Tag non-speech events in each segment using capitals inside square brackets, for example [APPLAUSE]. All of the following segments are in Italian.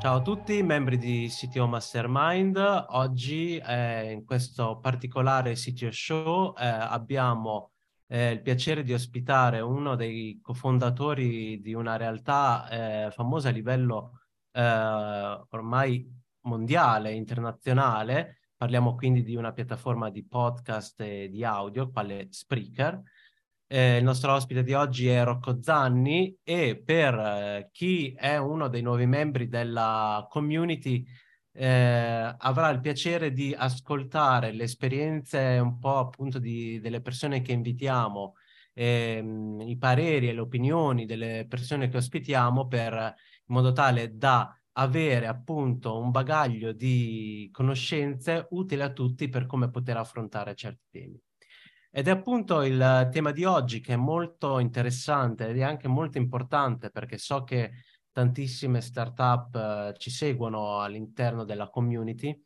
Ciao a tutti, membri di CTO Mastermind. Oggi eh, in questo particolare CTO Show eh, abbiamo eh, il piacere di ospitare uno dei cofondatori di una realtà eh, famosa a livello eh, ormai mondiale, internazionale. Parliamo quindi di una piattaforma di podcast e di audio, quale Spreaker eh, il nostro ospite di oggi è Rocco Zanni e per eh, chi è uno dei nuovi membri della community eh, avrà il piacere di ascoltare le esperienze un po' appunto di, delle persone che invitiamo, ehm, i pareri e le opinioni delle persone che ospitiamo per, in modo tale da avere appunto un bagaglio di conoscenze utile a tutti per come poter affrontare certi temi. Ed è appunto il tema di oggi che è molto interessante ed è anche molto importante perché so che tantissime startup eh, ci seguono all'interno della community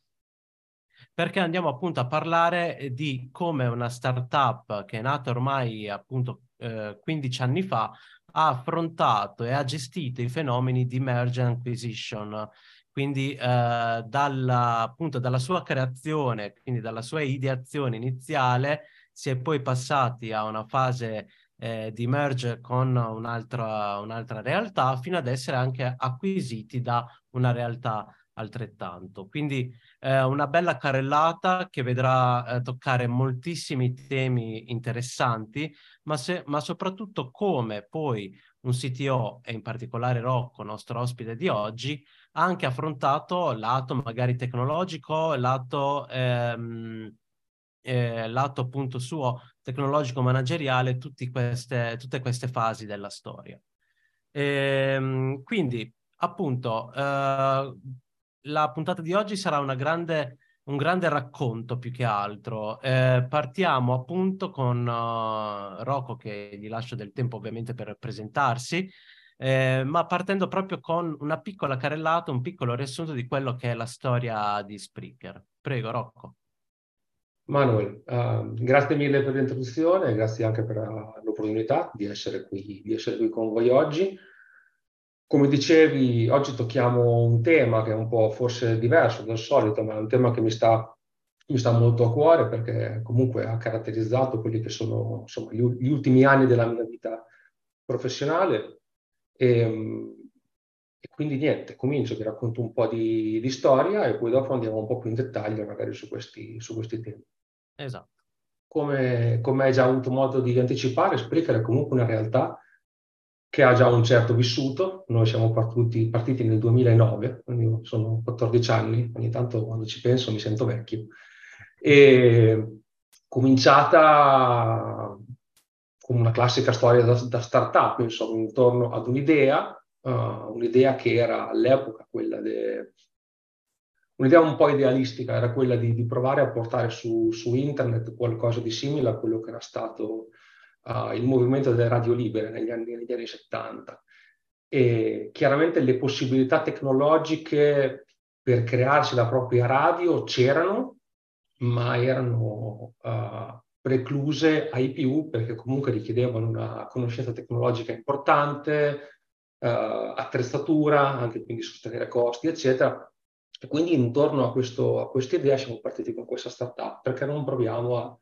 perché andiamo appunto a parlare di come una startup che è nata ormai appunto eh, 15 anni fa ha affrontato e ha gestito i fenomeni di merge and acquisition, quindi eh, dalla, appunto dalla sua creazione, quindi dalla sua ideazione iniziale si è poi passati a una fase eh, di merge con un'altra, un'altra realtà fino ad essere anche acquisiti da una realtà altrettanto. Quindi eh, una bella carrellata che vedrà eh, toccare moltissimi temi interessanti, ma, se, ma, soprattutto come poi un CTO, e in particolare Rocco, nostro ospite di oggi, ha anche affrontato lato magari tecnologico, lato ehm, eh, lato appunto suo tecnologico manageriale queste, tutte queste fasi della storia. E, ehm, quindi appunto eh, la puntata di oggi sarà grande, un grande racconto più che altro. Eh, partiamo appunto con uh, Rocco che gli lascio del tempo ovviamente per presentarsi. Eh, ma partendo proprio con una piccola carrellata, un piccolo riassunto di quello che è la storia di Spreaker. Prego, Rocco. Manuel, uh, grazie mille per l'introduzione, grazie anche per l'opportunità di essere qui, di essere qui con voi oggi. Come dicevi, oggi tocchiamo un tema che è un po' forse diverso dal solito, ma è un tema che mi sta, mi sta molto a cuore perché comunque ha caratterizzato quelli che sono insomma, gli, ultimi anni della mia vita professionale. E, e, quindi niente, comincio, vi racconto un po' di, di, storia e poi dopo andiamo un po' più in dettaglio magari su questi, su questi temi. Esatto. Come, come hai già avuto modo di anticipare, Spreaker è comunque una realtà che ha già un certo vissuto. Noi siamo partiti, partiti nel 2009, quindi sono 14 anni, ogni tanto quando ci penso mi sento vecchio. E cominciata come una classica storia da, da startup, insomma, intorno ad un'idea, uh, un'idea che era all'epoca quella de, un'idea un po' idealistica era quella di, di provare a portare su, su, internet qualcosa di simile a quello che era stato uh, il movimento delle radio libere negli anni, negli anni 70. E chiaramente le possibilità tecnologiche per crearsi la propria radio c'erano, ma erano uh, precluse ai più perché comunque richiedevano una conoscenza tecnologica importante, attrezzatura, anche quindi sostenere costi, eccetera e quindi intorno a, questo, a questa idea siamo partiti con questa startup, perché non proviamo a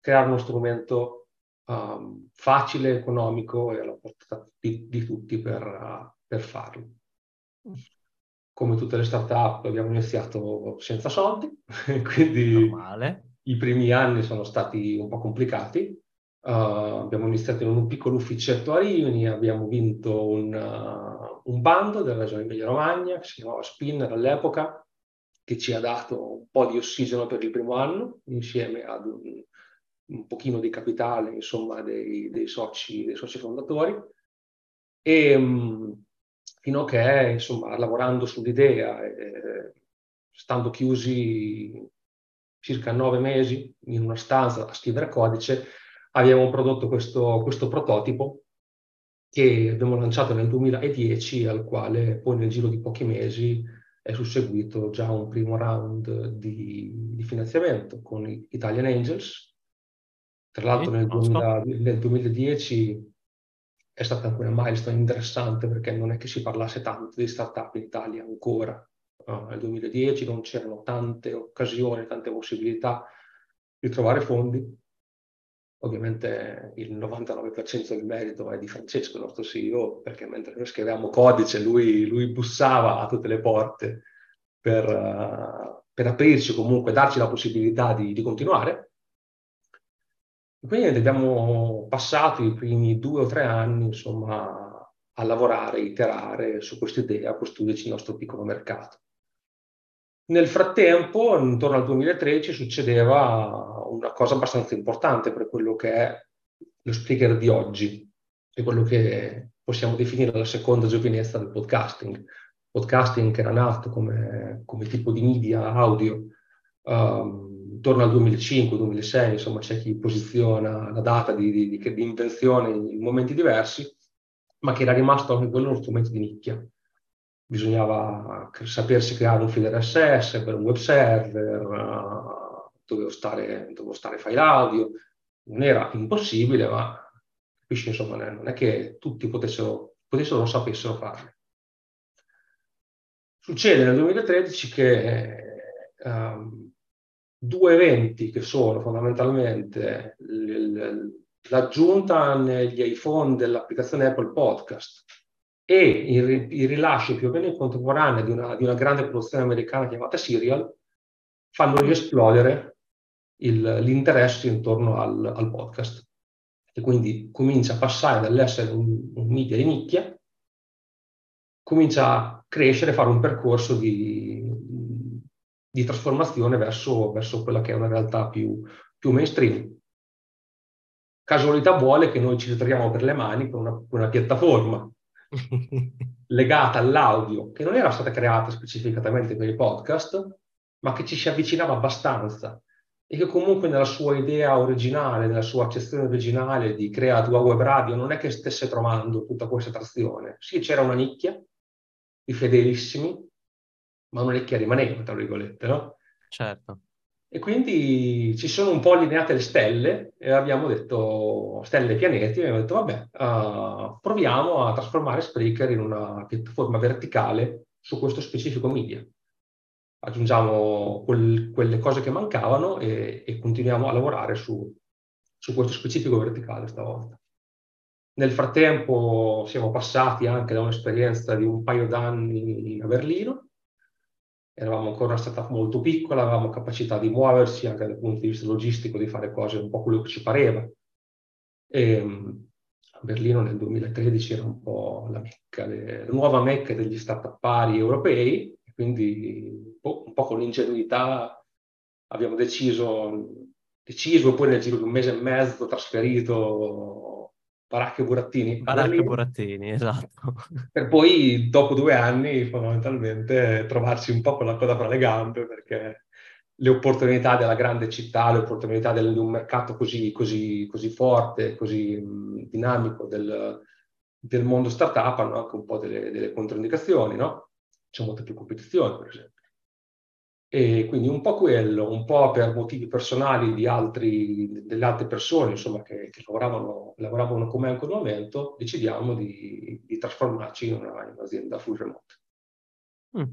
creare uno strumento um, facile, economico e alla portata di, di tutti per, uh, per, farlo. Come tutte le startup abbiamo iniziato senza soldi, [LAUGHS] quindi i primi anni sono stati un po' complicati. Uh, abbiamo iniziato in un piccolo ufficetto a Rimini, abbiamo vinto un, uh, un bando della regione Emilia-Romagna che si chiamava Spinner all'epoca, che ci ha dato un po' di ossigeno per il primo anno, insieme ad un, un pochino di capitale, insomma, dei, dei, soci, dei soci, fondatori. E um, fino a che, insomma, lavorando sull'idea, eh, stando chiusi circa nove mesi in una stanza a scrivere codice, abbiamo prodotto questo, questo prototipo che abbiamo lanciato nel 2010, al quale poi nel giro di pochi mesi è susseguito già un primo round di, di finanziamento con Italian Angels. Tra l'altro nel, 2000, nel 2010 è stata anche una milestone interessante perché non è che si parlasse tanto di startup in Italia ancora. Uh, nel 2010 non c'erano tante occasioni, tante possibilità di trovare fondi. Ovviamente il 99% del merito è di Francesco, il nostro CEO, perché mentre noi scrivevamo codice, lui, lui bussava a tutte le porte per, uh, per aprirci comunque, darci la possibilità di, di continuare. E quindi abbiamo passato i primi due o tre anni, insomma, a lavorare, iterare su questa idea, a costruirci il nostro piccolo mercato. Nel frattempo, intorno al 2013, succedeva una cosa abbastanza importante per quello che è lo speaker di oggi, e quello che possiamo definire la seconda giovinezza del podcasting. Podcasting che era nato come, come tipo di media audio um, intorno al 2005-2006, insomma c'è chi posiziona la data di, di, di, di invenzione in momenti diversi, ma che era rimasto anche quello uno strumento di nicchia bisognava sapersi creare un feed RSS per un web server, dovevo, stare, dovevo stare file audio, non era impossibile, ma capisci, insomma, non è che tutti potessero, potessero o sapessero farlo. Succede nel 2013 che um, due eventi che sono fondamentalmente l'aggiunta negli iPhone dell'applicazione Apple Podcast e il, il, rilascio più o meno in contemporanea di una, di una, grande produzione americana chiamata Serial fanno riesplodere il, l'interesse intorno al, al, podcast e quindi comincia a passare dall'essere un, un media di nicchia comincia a crescere, fare un percorso di, di trasformazione verso, verso, quella che è una realtà più, più mainstream. Casualità vuole che noi ci ritroviamo per le mani con una, una piattaforma [LAUGHS] legata all'audio che non era stata creata specificatamente per i podcast, ma che ci si avvicinava abbastanza e che comunque nella sua idea originale, nella sua accezione originale di crea tua web radio, non è che stesse trovando tutta questa trazione. Sì, c'era una nicchia di fedelissimi, ma una nicchia rimaneva, tra virgolette, no? Certo. E quindi ci sono un po' allineate le stelle e abbiamo detto, stelle e pianeti, e abbiamo detto, vabbè, uh, proviamo a trasformare Spreaker in una piattaforma verticale su questo specifico media. Aggiungiamo quel, quelle cose che mancavano e, e continuiamo a lavorare su, su questo specifico verticale stavolta. Nel frattempo siamo passati anche da un'esperienza di un paio d'anni a Berlino, eravamo ancora una startup molto piccola, avevamo capacità di muoversi anche dal punto di vista logistico, di fare cose un po' quello che ci pareva. E, a Berlino nel 2013 era un po' la, mecca, le, la nuova mecca degli startuppari europei, quindi boh, un po' con l'ingenuità abbiamo deciso, deciso e poi nel giro di un mese e mezzo trasferito Baracche Burattini. Baracche Burattini, esatto. [LAUGHS] Per poi, dopo due anni, fondamentalmente, trovarsi un po' con la coda fra le gambe, perché le opportunità della grande città, le opportunità del, di un mercato così, così, così forte, così mh, dinamico del, del, mondo startup hanno anche un po' delle, delle controindicazioni, no? C'è molta più competizione, per esempio. E quindi un po' quello, un po' per motivi personali di altri, delle altre persone insomma, che, che lavoravano, lavoravano con me in quel momento, decidiamo di, di trasformarci in, una, in, un'azienda full remote. Mm.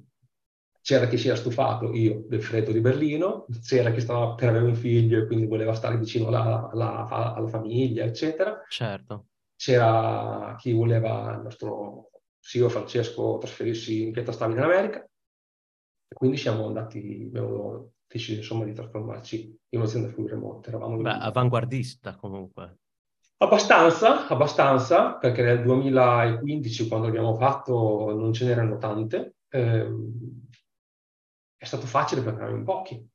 C'era chi si era stufato, io, del freddo di Berlino, c'era chi stava per avere un figlio e quindi voleva stare vicino alla, alla, alla famiglia, eccetera. Certo. C'era chi voleva, il nostro CEO Francesco, trasferirsi in pianta stabile in America e quindi siamo andati, abbiamo deciso insomma di trasformarci in un'azienda full remote. Eravamo Beh, avanguardista comunque. Abbastanza, abbastanza, perché nel 2015, quando l'abbiamo fatto, non ce n'erano tante. Eh, è stato facile perché eravamo in pochi.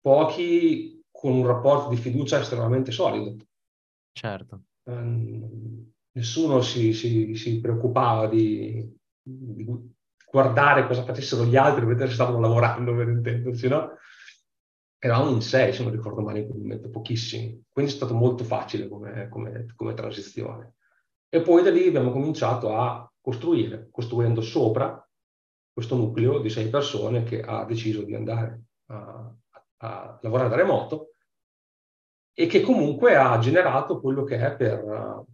Pochi con un rapporto di fiducia estremamente solido. Certo. Eh, nessuno si, si, si preoccupava di, di, guardare cosa facessero gli altri, vedere se stavano lavorando, per intenderci, no? Eravamo in sei, se non ricordo male in quel momento, pochissimi. Quindi è stato molto facile come, come, come transizione. E poi da lì abbiamo cominciato a costruire, costruendo sopra questo nucleo di sei persone che ha deciso di andare a, a lavorare da remoto e che comunque ha generato quello che è per,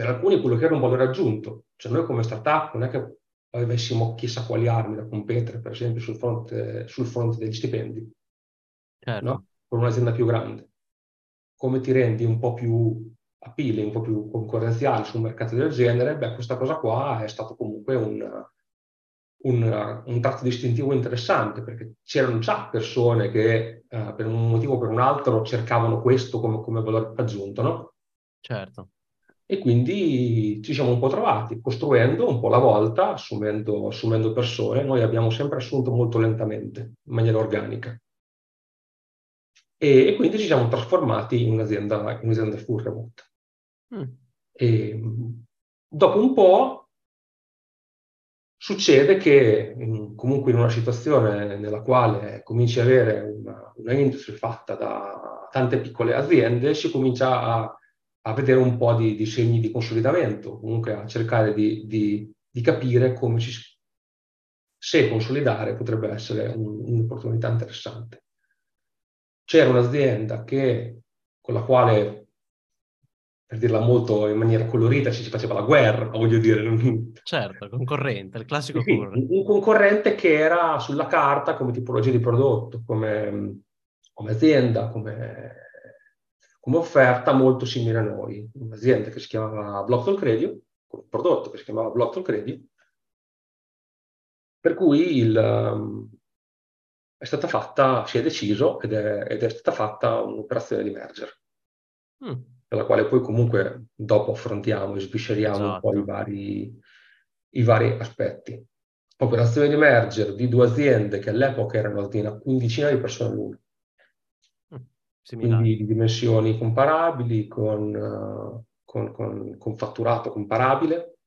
per alcuni quello che era un valore aggiunto. Cioè noi come startup non è che avessimo chissà quali armi da competere, per esempio, sul fronte, sul fronte degli stipendi, certo. no? con un'azienda più grande. Come ti rendi un po' più appealing, un po' più concorrenziale su un mercato del genere, beh, questa cosa qua è stato comunque un, un, un tratto distintivo interessante, perché c'erano già persone che eh, per un motivo o per un altro cercavano questo come, come valore aggiunto, no? Certo. E quindi ci siamo un po' trovati, costruendo un po' alla volta, assumendo, assumendo persone. Noi abbiamo sempre assunto molto lentamente, in maniera organica. E, e quindi ci siamo trasformati in un'azienda, in un'azienda full remote. Mm. E, dopo un po' succede che in, comunque in una situazione nella quale cominci ad avere una, una industria fatta da tante piccole aziende, si comincia a, a vedere un po' di, di, segni di consolidamento, comunque a cercare di, di, di capire come ci, se consolidare potrebbe essere un, un'opportunità interessante. C'era un'azienda che, con la quale per dirla molto in maniera colorita, ci si faceva la guerra, voglio dire. Certo, concorrente, il classico sì, concorrente. Un concorrente che era sulla carta come tipologia di prodotto, come, come azienda, come, come, offerta molto simile a noi. Un'azienda che si chiamava Blockton Credit, un prodotto che si chiamava Blockton Credit, per cui il, um, è stata fatta, si è deciso ed è, ed è stata fatta un'operazione di merger. Mm per la quale poi comunque dopo affrontiamo e svisceriamo esatto. un po' i esatto. vari, i vari aspetti. Operazione di merger di due aziende che all'epoca erano di una quindicina di persone l'una. Quindi di dimensioni comparabili, con, con, con, con fatturato comparabile,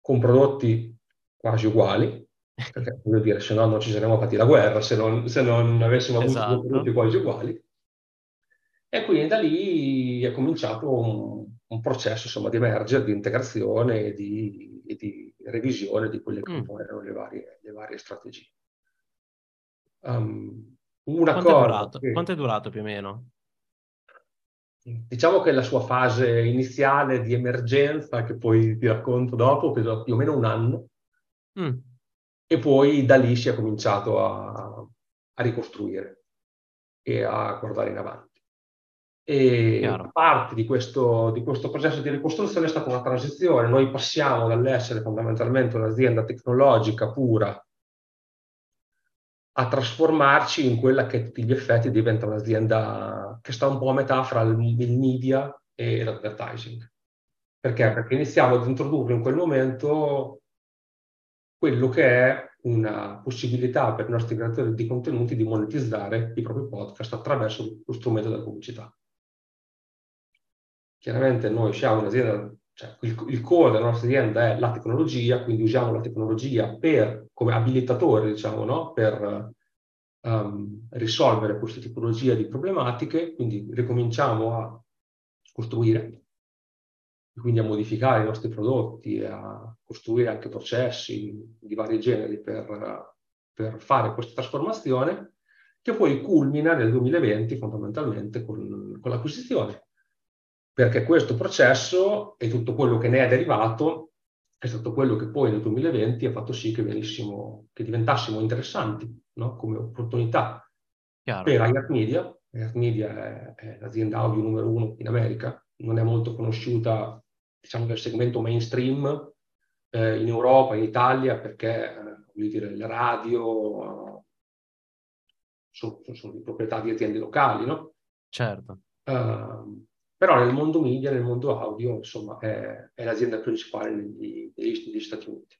con prodotti quasi uguali, perché [LAUGHS] voglio dire, se no non ci saremmo fatti la guerra, se non, se non avessimo avuto esatto. prodotti quasi uguali. E quindi da lì è cominciato un, un processo insomma, di merger, di integrazione e di, e di revisione di quelle che mm. erano le varie, le varie strategie. Um, una Quanto, cosa è durato? Che, Quanto è durato più o meno? Diciamo che la sua fase iniziale di emergenza, che poi ti racconto dopo, credo più o meno un anno, mm. e poi da lì si è cominciato a, a ricostruire e a guardare in avanti. E Chiaro. parte di questo, di questo, processo di ricostruzione è stata una transizione. Noi passiamo dall'essere fondamentalmente un'azienda tecnologica pura a trasformarci in quella che a tutti gli effetti diventa un'azienda che sta un po' a metà fra il, media e l'advertising. Perché? Perché iniziamo ad introdurre in quel momento quello che è una possibilità per i nostri creatori di contenuti di monetizzare i propri podcast attraverso lo strumento della pubblicità chiaramente noi siamo un'azienda, cioè il, il, core della nostra azienda è la tecnologia, quindi usiamo la tecnologia per, come abilitatore, diciamo, no? per um, risolvere queste tipologie di problematiche, quindi ricominciamo a costruire, quindi a modificare i nostri prodotti, a costruire anche processi di vari generi per, per fare questa trasformazione, che poi culmina nel 2020 fondamentalmente con, con l'acquisizione perché questo processo e tutto quello che ne è derivato è stato quello che poi nel 2020 ha fatto sì che, che diventassimo interessanti no? come opportunità Chiaro. per iHeart Media. iHeart Media è, è, l'azienda audio numero uno in America, non è molto conosciuta diciamo nel segmento mainstream eh, in Europa, in Italia, perché eh, dire, le radio eh, sono, sono, di proprietà di aziende locali, no? Certo. Uh, però nel mondo media, nel mondo audio, insomma, è, è l'azienda principale negli, negli, Stati Uniti.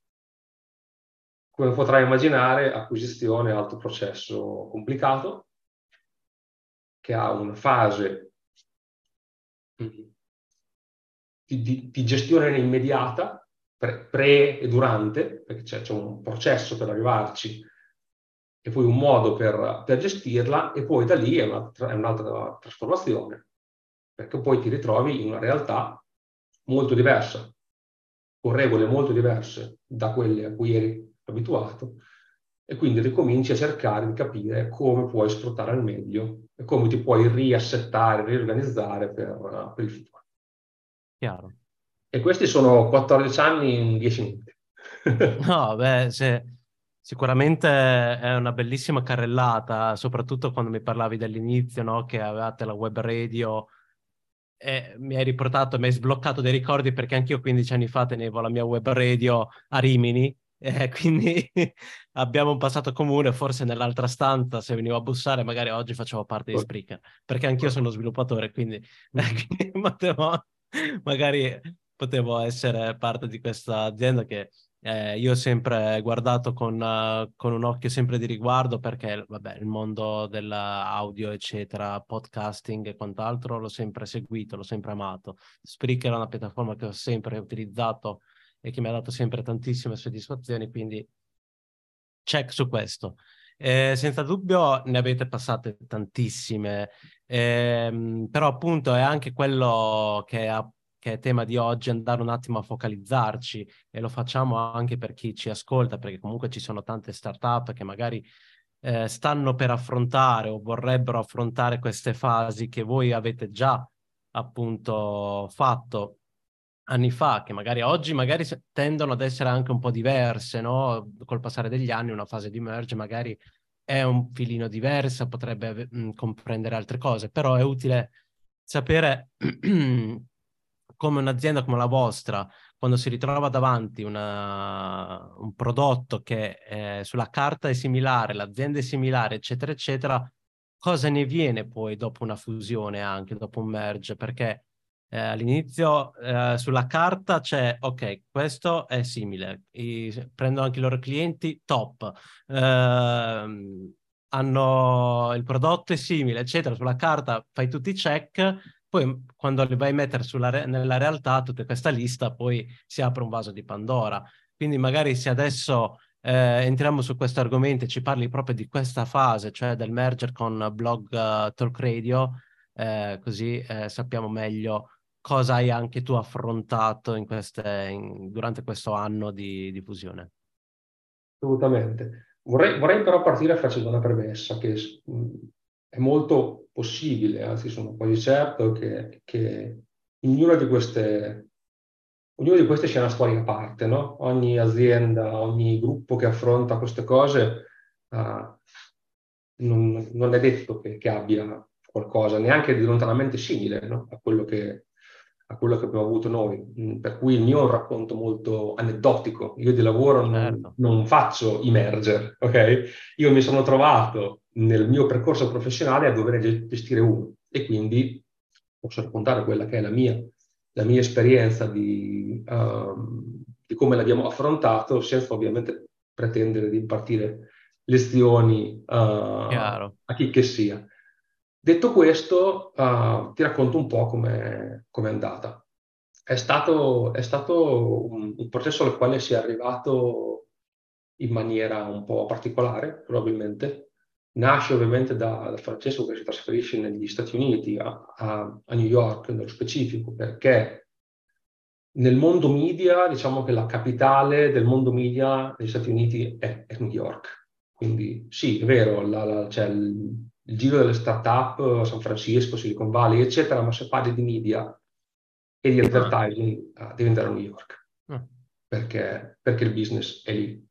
Come potrai immaginare, acquisizione è altro processo complicato, che ha una fase di, di, di gestione immediata, pre, pre, e durante, perché c'è, c'è, un processo per arrivarci e poi un modo per, per gestirla, e poi da lì è, una, è un'altra trasformazione perché poi ti ritrovi in una realtà molto diversa, con regole molto diverse da quelle a cui eri abituato e quindi ricominci a cercare di capire come puoi sfruttare al meglio e come ti puoi riassettare, riorganizzare per, per il futuro. Chiaro. E questi sono 14 anni in 10 minuti. [LAUGHS] no, beh, se, sicuramente è una bellissima carrellata, soprattutto quando mi parlavi dell'inizio, no? che avevate la web radio e mi hai riportato, mi hai sbloccato dei ricordi perché anch'io 15 anni fa tenevo la mia web radio a Rimini [LAUGHS] eh, quindi [LAUGHS] abbiamo un passato comune, forse nell'altra stanza se venivo a bussare magari oggi facevo parte di Spreaker, perché anch'io sono sviluppatore, quindi, eh, [LAUGHS] quindi potevo, magari potevo essere parte di questa azienda che eh, io ho sempre guardato con, uh, con, un occhio sempre di riguardo perché vabbè, il mondo dell'audio, eccetera, podcasting e quant'altro l'ho sempre seguito, l'ho sempre amato. Spreaker è una piattaforma che ho sempre utilizzato e che mi ha dato sempre tantissime soddisfazioni, quindi check su questo. Eh, senza dubbio ne avete passate tantissime, eh, però appunto è anche quello che, ha, che, è tema di oggi, andare un attimo a focalizzarci e lo facciamo anche per chi ci ascolta, perché comunque ci sono tante startup che magari eh, stanno per affrontare o vorrebbero affrontare queste fasi che voi avete già appunto fatto anni fa, che magari oggi magari tendono ad essere anche un po' diverse, no? Col passare degli anni una fase di merge magari è un filino diversa, potrebbe mh, comprendere altre cose, però è utile sapere [CLEARS THROAT] come un'azienda come la vostra, quando si ritrova davanti una, un prodotto che eh, sulla carta è similare, l'azienda è similare, eccetera, eccetera, cosa ne viene poi dopo una fusione anche, dopo un merge, perché eh, all'inizio eh, sulla carta c'è, ok, questo è simile, I, prendo anche i loro clienti, top, eh, hanno il prodotto è simile, eccetera, sulla carta fai tutti i check, poi quando li vai a mettere re- nella realtà tutta questa lista, poi si apre un vaso di Pandora. Quindi magari se adesso eh, entriamo su questo argomento e ci parli proprio di questa fase, cioè del merger con Blog uh, Talk Radio, eh, così eh, sappiamo meglio cosa hai anche tu affrontato in queste, in, durante questo anno di, di fusione. Assolutamente. Vorrei, vorrei, però partire facendo una premessa che è molto possibile, anzi sono quasi certo che, che ognuna di queste ognuno di questi c'è una storia a parte, no? Ogni azienda, ogni gruppo che affronta queste cose uh, non, non, è detto che, che, abbia qualcosa neanche di lontanamente simile no? a quello che, a quello che abbiamo avuto noi, mm, per cui il mio è un racconto molto aneddotico. Io di lavoro non, certo. non faccio i merger, ok? Io mi sono trovato nel mio percorso professionale a dover gestire uno e quindi posso raccontare quella che è la mia, la mia esperienza di, um, di come l'abbiamo affrontato senza ovviamente pretendere di impartire lezioni uh, a chi che sia. Detto questo, uh, ti racconto un po' come è andata. È stato, è stato un, un, processo al quale si è arrivato in maniera un po' particolare, probabilmente. Nasce ovviamente da, da Francesco che si trasferisce negli Stati Uniti, a, a, a New York nello specifico, perché nel mondo media, diciamo che la capitale del mondo media negli Stati Uniti è, è New York. Quindi sì, è vero, la, la, c'è il, il giro delle start-up, San Francisco, Silicon Valley, eccetera, ma se parli di media e di advertising, ah. devi andare a New York, ah. perché, perché, il business è lì.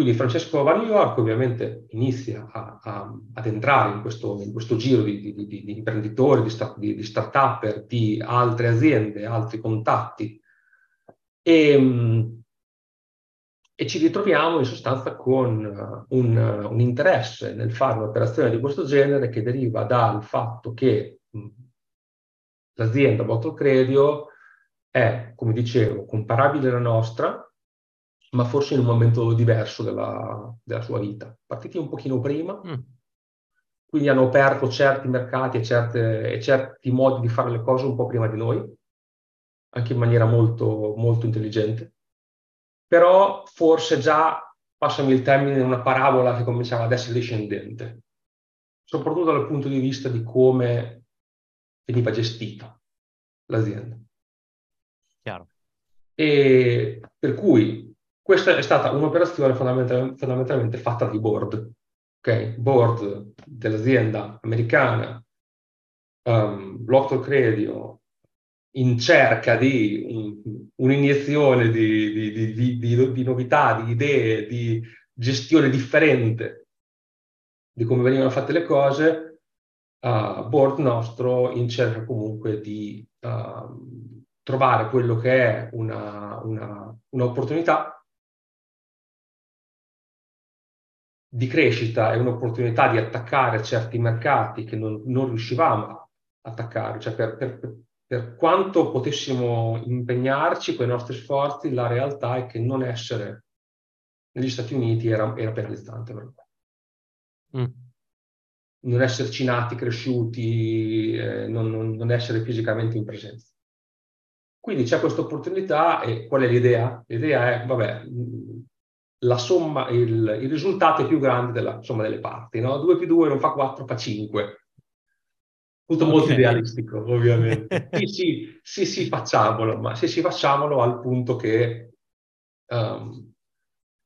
Quindi Francesco va a New York, ovviamente inizia a, a, ad entrare in questo, in questo giro di, di, di, di imprenditori, di, start, di, start-up, di altre aziende, altri contatti. E, e ci ritroviamo in sostanza con uh, un, uh, un, interesse nel fare un'operazione di questo genere che deriva dal fatto che l'azienda Bottle Credio è, come dicevo, comparabile alla nostra, ma forse in un momento diverso della, della sua vita. Partiti un pochino prima, mm. quindi hanno aperto certi mercati e, certe, e certi modi di fare le cose un po' prima di noi, anche in maniera molto, molto intelligente però forse già, passami il termine, una parabola che cominciava ad essere discendente, soprattutto dal punto di vista di come veniva gestita l'azienda. Chiaro. E per cui questa è stata un'operazione fondamental- fondamentalmente fatta di board, ok? Board dell'azienda americana, um, Blocktor Credio, in cerca di un, un'iniezione di, di, di, di, novità, di idee, di gestione differente di come venivano fatte le cose, uh, board nostro in cerca comunque di uh, trovare quello che è una, una, un'opportunità di crescita e un'opportunità di attaccare certi mercati che non, non riuscivamo a attaccare, cioè per, per, per, quanto potessimo impegnarci con i nostri sforzi, la realtà è che non essere negli Stati Uniti era, era penalizzante per noi. Mm. Non esserci nati, cresciuti, eh, non, non, non essere fisicamente in presenza. Quindi c'è questa opportunità e qual è l'idea? L'idea è, vabbè, la somma, il, il risultato è più grande della somma delle parti, no? 2 più 2 non fa 4, fa 5. Tutto okay. molto idealistico, ovviamente. [LAUGHS] sì, sì, sì, sì, facciamolo, ma sì, sì, facciamolo al punto che um,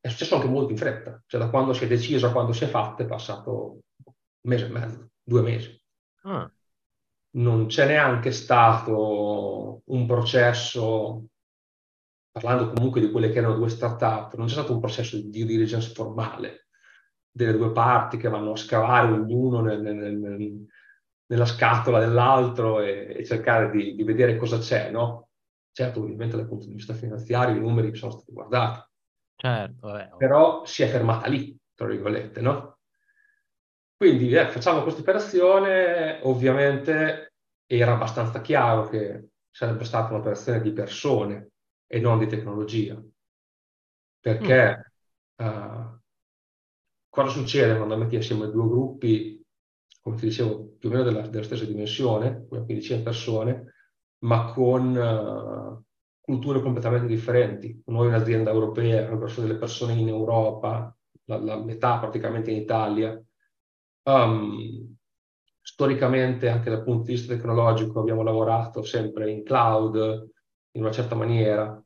è successo anche molto in fretta. Cioè da quando si è deciso a quando si è fatto è passato un mese e mezzo, due mesi. Ah. Non c'è neanche stato un processo parlando comunque di quelle che erano due start-up, non c'è stato un processo di due diligence formale delle due parti che vanno a scavare ognuno nel, nel, nel, nella scatola dell'altro e, e cercare di, di, vedere cosa c'è, no? Certo, ovviamente dal punto di vista finanziario i numeri sono stati guardati. Certo, vabbè. Però si è fermata lì, tra virgolette, no? Quindi eh, facciamo questa operazione, ovviamente era abbastanza chiaro che sarebbe stata un'operazione di persone, e non di tecnologia. Perché mm. uh, cosa succede quando metti assieme due gruppi, come ti dicevo, più o meno della, della stessa dimensione, una quindicina di persone, ma con uh, culture completamente differenti. Noi un'azienda europea, abbiamo perso delle persone in Europa, la, la metà praticamente in Italia. Um, storicamente, anche dal punto di vista tecnologico, abbiamo lavorato sempre in cloud, in una certa maniera.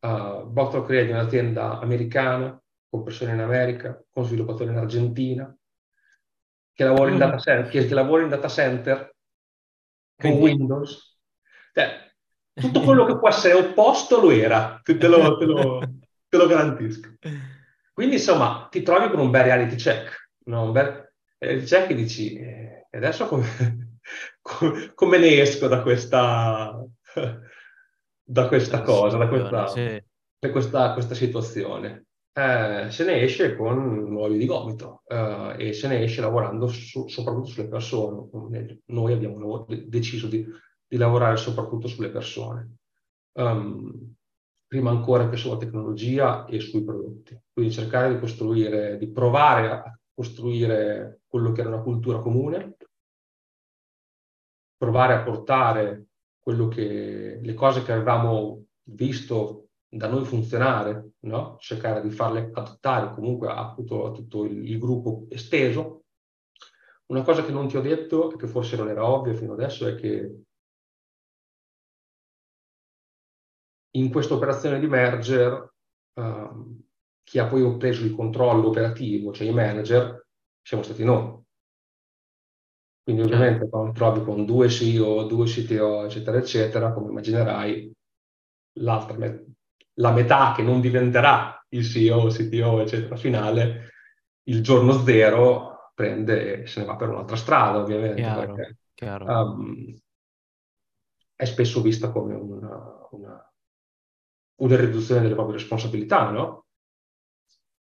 Uh, Bottle Create è un'azienda americana con persone in America, con sviluppatori in Argentina, che lavora in mm. data center, che, che lavora in data center con Quindi... Windows. Cioè, tutto quello che può essere opposto lo era, te lo, te, lo, te lo, garantisco. Quindi insomma ti trovi con un bel reality check, no? un bel reality check e dici, eh, adesso come, [LAUGHS] come, ne esco da questa, da questa cosa, da questa, sì. da questa, questa situazione. Eh, se ne esce con nuovi di gomito eh, e se ne esce lavorando su, soprattutto sulle persone. Noi abbiamo deciso di, di lavorare soprattutto sulle persone, um, prima ancora che sulla tecnologia e sui prodotti. Quindi cercare di costruire, di provare a costruire quello che era una cultura comune, provare a portare che, le cose che avevamo visto da noi funzionare, no? cercare di farle adottare comunque a tutto, a tutto il, il, gruppo esteso. Una cosa che non ti ho detto e che forse non era ovvio fino adesso è che in questa operazione di merger um, chi ha poi preso il controllo operativo, cioè i manager, siamo stati noi. Quindi ovviamente certo. quando trovi con due CEO, due CTO, eccetera, eccetera, come immaginerai, met- la metà che non diventerà il CEO, CTO, eccetera, finale, il giorno zero prende e se ne va per un'altra strada, ovviamente. Chiaro, perché, chiaro. Um, è spesso vista come una, una, una riduzione delle proprie responsabilità, no?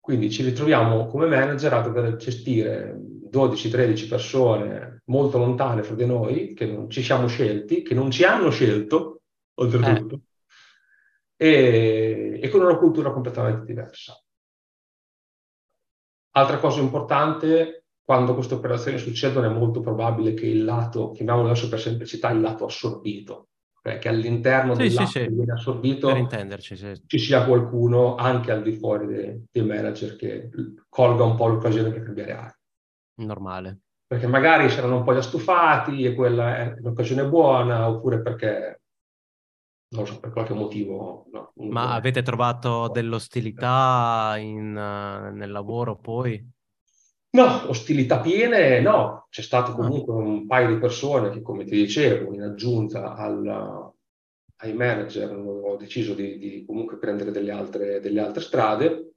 Quindi ci ritroviamo come manager a dover gestire 12-13 persone molto lontane fra di noi, che non ci siamo scelti, che non ci hanno scelto, oltretutto, eh. e, e, con una cultura completamente diversa. Altra cosa importante, quando queste operazioni succedono è molto probabile che il lato, chiamiamolo adesso per semplicità, il lato assorbito, che all'interno sì, del lato sì, viene assorbito sì. ci sia qualcuno anche al di fuori dei, dei manager che colga un po' l'occasione per cambiare aria normale. Perché magari si erano un po' già stufati e quella è un'occasione buona, oppure perché, non lo so, per qualche motivo. No, Ma avete trovato dell'ostilità in, uh, nel lavoro poi? No, ostilità piene no. C'è stato ah. comunque un paio di persone che, come ti dicevo, in aggiunta al, ai manager ho deciso di, di comunque prendere delle altre, delle altre, strade.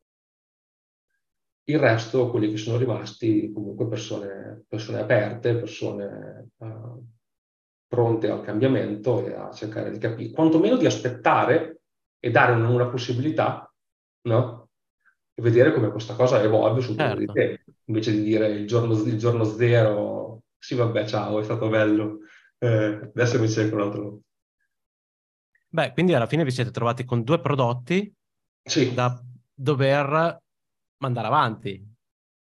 Il resto, quelli che sono rimasti, comunque persone, persone aperte, persone uh, pronte al cambiamento e a cercare di capire, quantomeno di aspettare e dare una, una possibilità, no? E vedere come questa cosa evolve sul certo. di tempo, invece di dire il giorno, il giorno zero, sì vabbè ciao, è stato bello, eh, adesso mi cerco un altro. Beh, quindi alla fine vi siete trovati con due prodotti sì. da dover mandare avanti.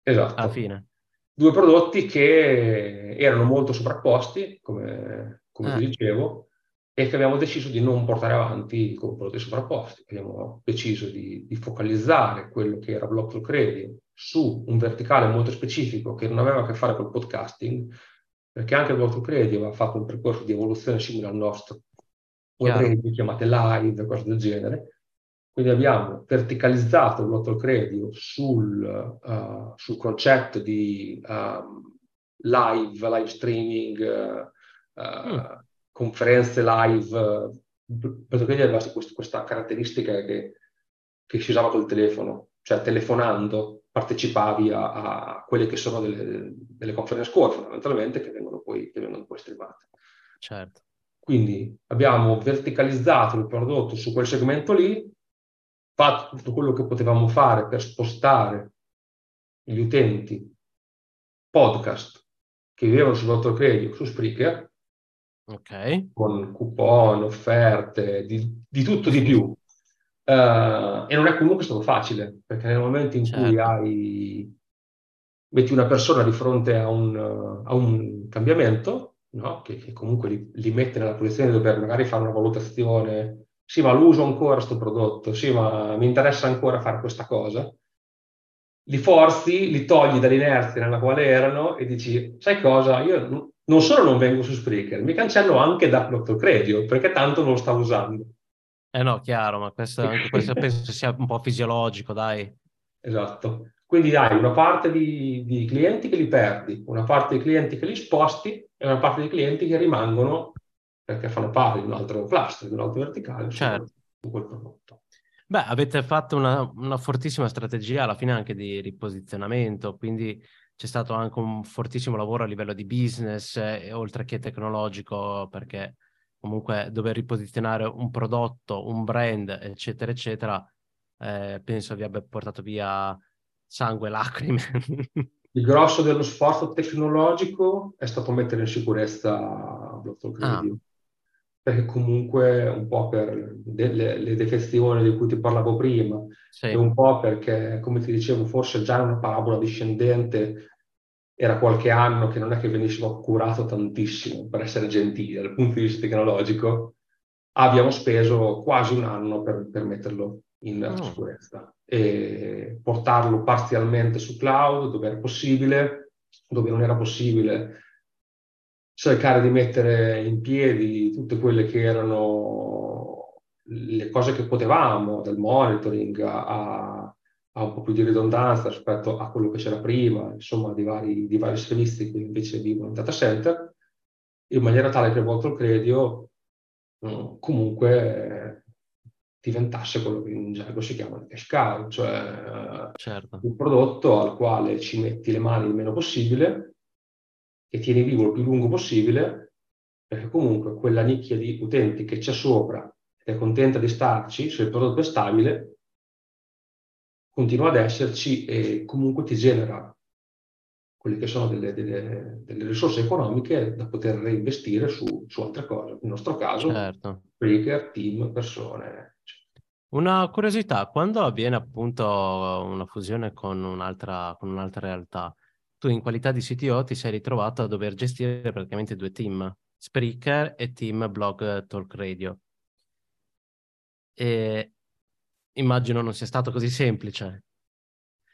Esatto. Alla fine due prodotti che erano molto sovrapposti, come, come ah. vi dicevo, e che abbiamo deciso di non portare avanti come prodotti sovrapposti. Abbiamo deciso di, di focalizzare quello che era Block Credit su un verticale molto specifico che non aveva a che fare col podcasting, perché anche il Block Credit aveva fatto un percorso di evoluzione simile al nostro, web radio chiamate live, cose del genere, quindi abbiamo verticalizzato il local credit sul, uh, sul, concetto di um, live, live streaming, uh, mm. Conferenze live. Perché aveva questa caratteristica che, che, si usava col telefono, cioè telefonando partecipavi a, a quelle che sono delle, delle conference call fondamentalmente che vengono poi, che vengono poi streamate. Certo. Quindi abbiamo verticalizzato il prodotto su quel segmento lì, fatto tutto quello che potevamo fare per spostare gli utenti podcast che vivevano sul nostro credito su Spreaker, okay. con coupon, offerte, di, di tutto di più. Uh, e non è comunque stato facile, perché nel momento in certo. cui hai, metti una persona di fronte a un, a un cambiamento, no? che, che, comunque li, li, mette nella posizione di dover magari fare una valutazione sì, ma lo uso ancora questo prodotto, sì, ma mi interessa ancora fare questa cosa. Li forzi, li togli dall'inerzia nella quale erano e dici, sai cosa, io non solo non vengo su Spreaker, mi cancello anche da Dr. Credio, perché tanto non lo stavo usando. Eh no, chiaro, ma questo, questo [LAUGHS] penso sia un po' fisiologico, dai. Esatto. Quindi hai una parte di, di, clienti che li perdi, una parte di clienti che li sposti e una parte di clienti che rimangono perché fanno parte di un altro cluster, di un altro verticale, certo. su quel prodotto. Beh, avete fatto una, una, fortissima strategia alla fine anche di riposizionamento, quindi c'è stato anche un fortissimo lavoro a livello di business, eh, oltre che tecnologico, perché comunque dover riposizionare un prodotto, un brand, eccetera, eccetera, eh, penso vi abbia portato via sangue e lacrime. [LAUGHS] Il grosso dello sforzo tecnologico è stato mettere in sicurezza Blockchain Credit. Ah perché comunque un po' per delle, le defezioni di cui ti parlavo prima sì. e un po' perché, come ti dicevo, forse già in una parabola discendente era qualche anno che non è che venissimo curato tantissimo, per essere gentili, dal punto di vista tecnologico, abbiamo speso quasi un anno per, per metterlo in oh. sicurezza e portarlo parzialmente su cloud dove era possibile, dove non era possibile cercare di mettere in piedi tutte quelle che erano le cose che potevamo, dal monitoring a, a un po' più di ridondanza rispetto a quello che c'era prima, insomma, di vari, di vari servizi che invece vivono in data center, in maniera tale che il vostro credio mm, comunque diventasse quello che in gergo si chiama il cash cow, cioè certo. un prodotto al quale ci metti le mani il meno possibile, e tieni vivo il più lungo possibile, perché comunque quella nicchia di utenti che c'è sopra ed è contenta di starci, se il prodotto è stabile, continua ad esserci e comunque ti genera quelle che sono delle, delle, delle risorse economiche da poter reinvestire su, su, altre cose. Nel nostro caso, certo. breaker, team, persone. Una curiosità, quando avviene appunto una fusione con un'altra, con un'altra realtà, tu in qualità di CTO ti sei ritrovato a dover gestire praticamente due team, Spreaker e team Blog Talk Radio. E immagino non sia stato così semplice.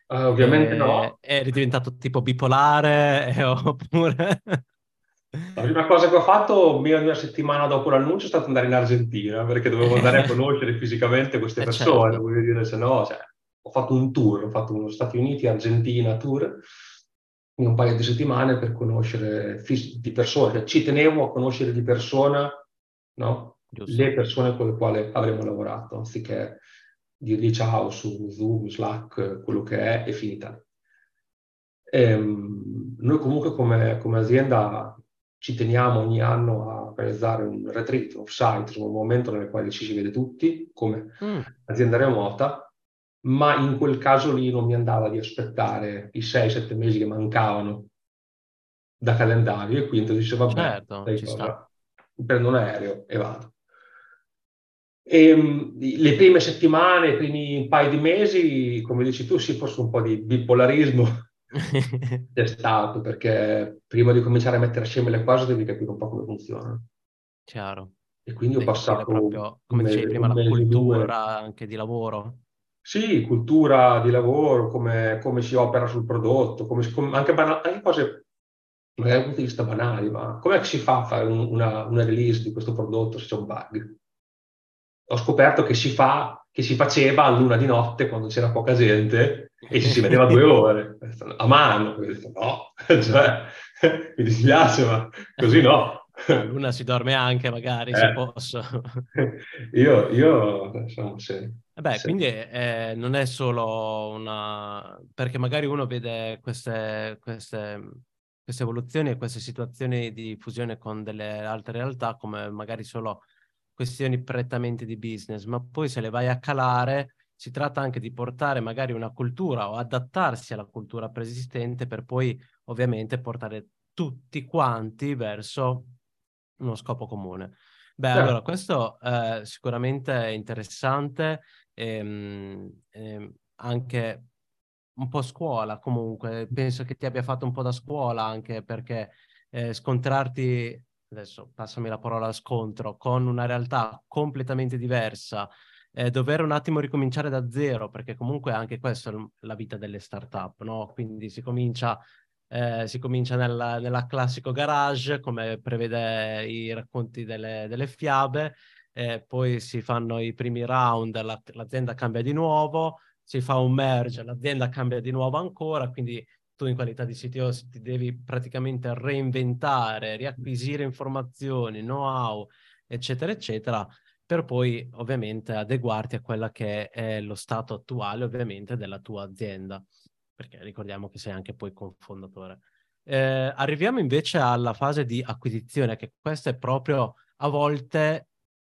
Uh, ovviamente e, no. Eri diventato tipo bipolare [LAUGHS] eh, oppure... La prima cosa che ho fatto meno di una settimana dopo l'annuncio è stato andare in Argentina perché dovevo andare a [LAUGHS] conoscere fisicamente queste eh, persone, certo. voglio dire, se no, cioè, ho fatto un tour, ho fatto uno Stati Uniti, Argentina tour un paio di settimane per conoscere di persona, cioè, ci tenevo a conoscere di persona no? Le persone con le quali avremmo lavorato, anziché dirgli ciao su Zoom, Slack, quello che è, e finita. Ehm, noi comunque come, come, azienda ci teniamo ogni anno a organizzare un retreat, un offsite, un momento nel quale ci si vede tutti come mm. azienda remota, ma in quel caso lì non mi andava di aspettare i 6-7 mesi che mancavano da calendario e quindi dicevo vabbè, certo, prendo un aereo e vado. E, ehm, le prime settimane, i primi paio di mesi, come dici tu, sì, forse un po' di bipolarismo [LAUGHS] c'è stato, perché prima di cominciare a mettere assieme le cose devi capire un po' come funzionano. Chiaro. E quindi ho passato... Proprio, come dicevi prima, la cultura anche di lavoro. Sì, cultura di lavoro, come, come si opera sul prodotto, come, come, anche, banal, anche cose magari dal punto di vista banali, ma com'è che si fa a fare un, una, una release di questo prodotto se c'è un bug? ho scoperto che si fa, che si faceva a luna di notte quando c'era poca gente e ci si vedeva due ore a mano. Detto, no, [LAUGHS] cioè, [LAUGHS] mi dispiace, ma così no. A [LAUGHS] luna si dorme anche, magari, eh. se posso. [LAUGHS] io, io insomma, sì. Beh, sì. quindi eh, non è solo una... perché magari uno vede queste, queste, queste evoluzioni e queste situazioni di fusione con delle altre realtà come magari solo questioni prettamente di business, ma poi se le vai a calare si tratta anche di portare magari una cultura o adattarsi alla cultura preesistente per poi ovviamente portare tutti quanti verso uno scopo comune. Beh, certo. allora questo eh, sicuramente è interessante, ehm, ehm, anche un po' scuola comunque, penso che ti abbia fatto un po' da scuola anche perché eh, scontrarti adesso passami la parola scontro, con una realtà completamente diversa, eh, dover un attimo ricominciare da zero, perché comunque anche questa è la vita delle start-up, no? Quindi si comincia, eh, si comincia nella, nella, classico garage, come prevede i racconti delle, delle fiabe, eh, poi si fanno i primi round, la, l'azienda cambia di nuovo, si fa un merge, l'azienda cambia di nuovo ancora, quindi tu in qualità di CTO ti devi praticamente reinventare, riacquisire informazioni, know-how, eccetera, eccetera, per poi ovviamente adeguarti a quella che è lo stato attuale ovviamente della tua azienda, perché ricordiamo che sei anche poi cofondatore. Eh, arriviamo invece alla fase di acquisizione, che questa è proprio a volte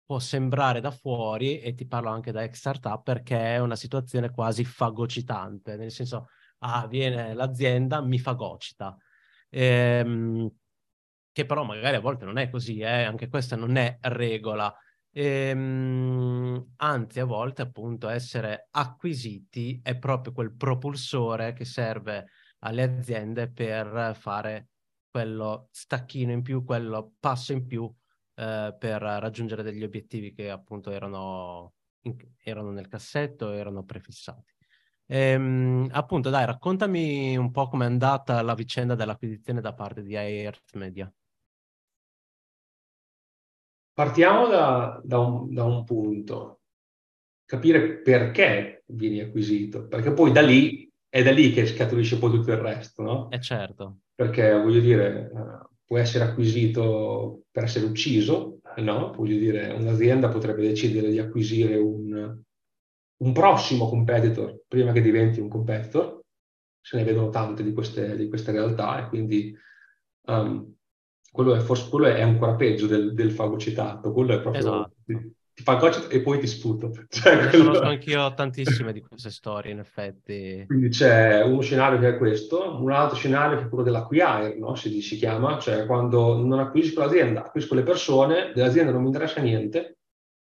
può sembrare da fuori, e ti parlo anche da ex startup, perché è una situazione quasi fagocitante, nel senso ah, viene l'azienda, mi fagocita. Ehm, che però magari a volte non è così, eh? anche questa non è regola. Ehm, anzi, a volte appunto essere acquisiti è proprio quel propulsore che serve alle aziende per fare quello stacchino in più, quello passo in più eh, per raggiungere degli obiettivi che appunto erano, in, erano nel cassetto, erano prefissati. Ehm, appunto, dai, raccontami un po' com'è andata la vicenda dell'acquisizione da parte di iEarth Media. Partiamo da, da, un, da, un, punto, capire perché vieni acquisito, perché poi da lì è da lì che scaturisce poi tutto il resto, no? Eh certo. Perché voglio dire, uh, può essere acquisito per essere ucciso, no? Voglio dire, un'azienda potrebbe decidere di acquisire un, un prossimo competitor prima che diventi un competitor. Se ne vedono tante di queste, di queste realtà e quindi um, quello, è forse, quello è ancora peggio del, del fagocitato. Quello è proprio... Esatto. Ti, ti fagocito e poi ti sputo. [LAUGHS] Cioè, ne quello... conosco anch'io tantissime di queste storie, in effetti. Quindi c'è uno scenario che è questo, un altro scenario che è quello dell'acquire, no? si, si chiama, cioè quando non acquisisco l'azienda, acquisisco le persone, dell'azienda non mi interessa niente,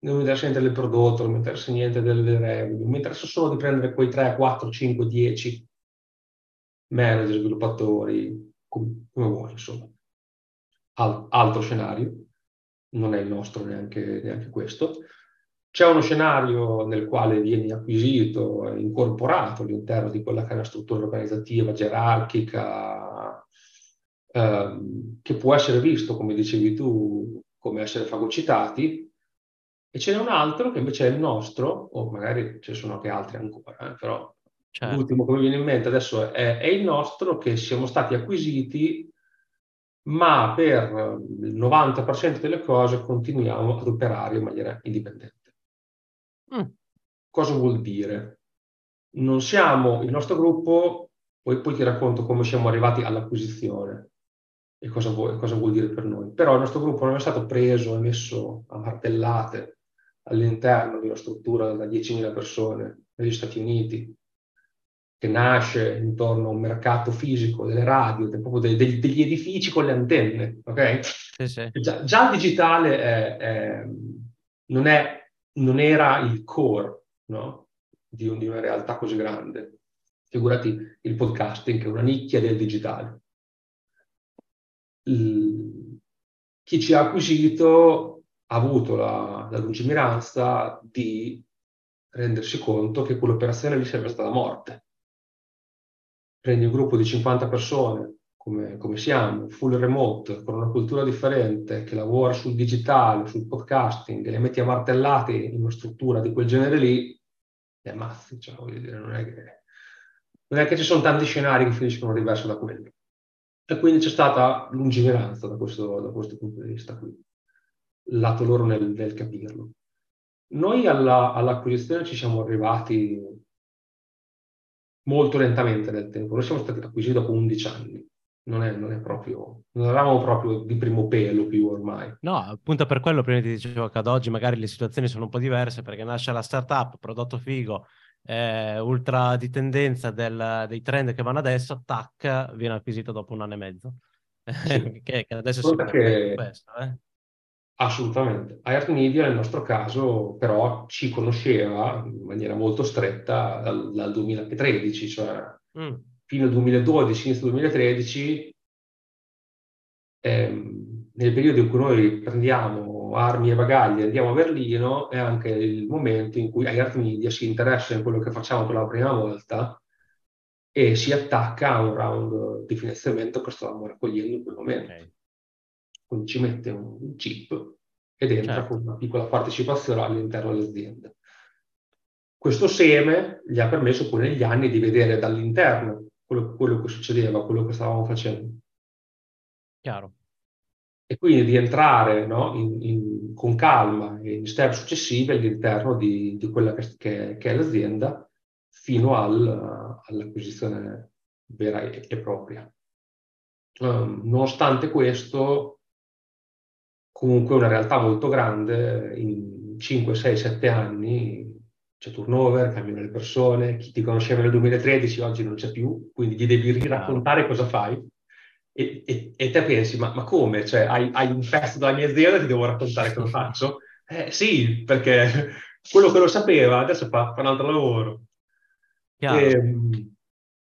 non mi interessa niente del prodotto, non mi interessa niente delle revenue, mi interessa solo di prendere quei 3, 4, 5, 10 manager, sviluppatori, come, come vuoi, insomma. Al, altro scenario, non è il nostro neanche, neanche questo. C'è uno scenario nel quale vieni acquisito, incorporato all'interno di quella che è una struttura organizzativa, gerarchica, ehm, che può essere visto, come dicevi tu, come essere fagocitati, e ce n'è un altro che invece è il nostro, o magari ce ne sono anche altri ancora, eh, però certo. l'ultimo che mi viene in mente adesso è, è, il nostro, che siamo stati acquisiti ma per il 90% delle cose continuiamo ad operare in maniera indipendente. Mm. Cosa vuol dire? Non siamo, il nostro gruppo, poi, poi ti racconto come siamo arrivati all'acquisizione e cosa, vuol, cosa vuol dire per noi, però il nostro gruppo non è stato preso e messo a martellate all'interno di una struttura da 10.000 persone negli Stati Uniti, che nasce intorno a un mercato fisico delle radio, proprio dei, degli, degli edifici con le antenne, ok? Sì, sì. Già, già, il digitale è, è, non, è, non, era il core no? di, un, di, una realtà così grande. Figurati il podcasting, che è una nicchia del digitale. Il, chi ci ha acquisito ha avuto la, la lungimiranza di rendersi conto che quell'operazione lì sarebbe stata morte prendi un gruppo di 50 persone, come, come, siamo, full remote, con una cultura differente, che lavora sul digitale, sul podcasting, e le metti a martellate in una struttura di quel genere lì, le ammazzi, cioè, voglio dire, non è che, non è che ci sono tanti scenari che finiscono diverso da quello. E quindi c'è stata lungimiranza da questo, da questo punto di vista qui, lato loro nel, nel capirlo. Noi alla, all'acquisizione ci siamo arrivati molto lentamente nel tempo. Noi siamo stati acquisiti dopo 11 anni. Non è, non è, proprio, non eravamo proprio di primo pelo più ormai. No, appunto per quello prima ti dicevo che ad oggi magari le situazioni sono un po' diverse perché nasce la startup, prodotto figo, eh, ultra di tendenza del, dei trend che vanno adesso, tac, viene acquisito dopo un anno e mezzo. Sì. [LAUGHS] che, che, adesso si vede questo, eh? Assolutamente. Iart Media nel nostro caso però ci conosceva in maniera molto stretta dal, dal 2013, cioè mm. fino al 2012, inizio 2013, ehm, nel periodo in cui noi prendiamo armi e bagagli e andiamo a Berlino è anche il momento in cui Iart Media si interessa in quello che facciamo per la prima volta e si attacca a un round di finanziamento che stavamo raccogliendo in quel momento. Okay quindi ci mette un chip ed entra certo. con una piccola partecipazione all'interno dell'azienda. Questo seme gli ha permesso poi negli anni di vedere dall'interno quello, quello che succedeva, quello che stavamo facendo. Chiaro. E quindi di entrare no, in, in, con calma e in step successivi all'interno di, di quella che, che, che, è l'azienda fino al, all'acquisizione vera e, e propria. Um, nonostante questo, comunque una realtà molto grande, in 5, 6, 7 anni c'è turnover, cambiano le persone, chi ti conosceva nel 2013 oggi non c'è più, quindi gli devi riraccontare cosa fai e, e, e te pensi, ma, ma come? Cioè, hai, hai, un pezzo della mia azienda e ti devo raccontare cosa [LAUGHS] faccio? Eh, sì, perché [LAUGHS] quello che lo sapeva adesso fa, fa un altro lavoro. E, ehm,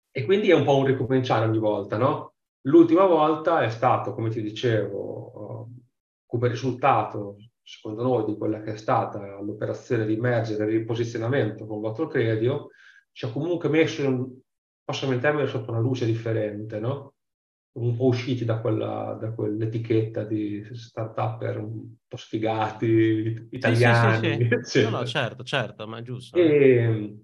e, quindi è un po' un ricominciare ogni volta, no? L'ultima volta è stato, come ti dicevo, come risultato, secondo noi, di quella che è stata l'operazione di merger e riposizionamento con Voto Credio, ci ha comunque messo, in, passami il termine, sotto una luce differente, no? un po' usciti da, quella, da quell'etichetta di start un po' sfigati, italiani. Sì, sì, sì, no, no, certo, certo, ma è giusto. E eh.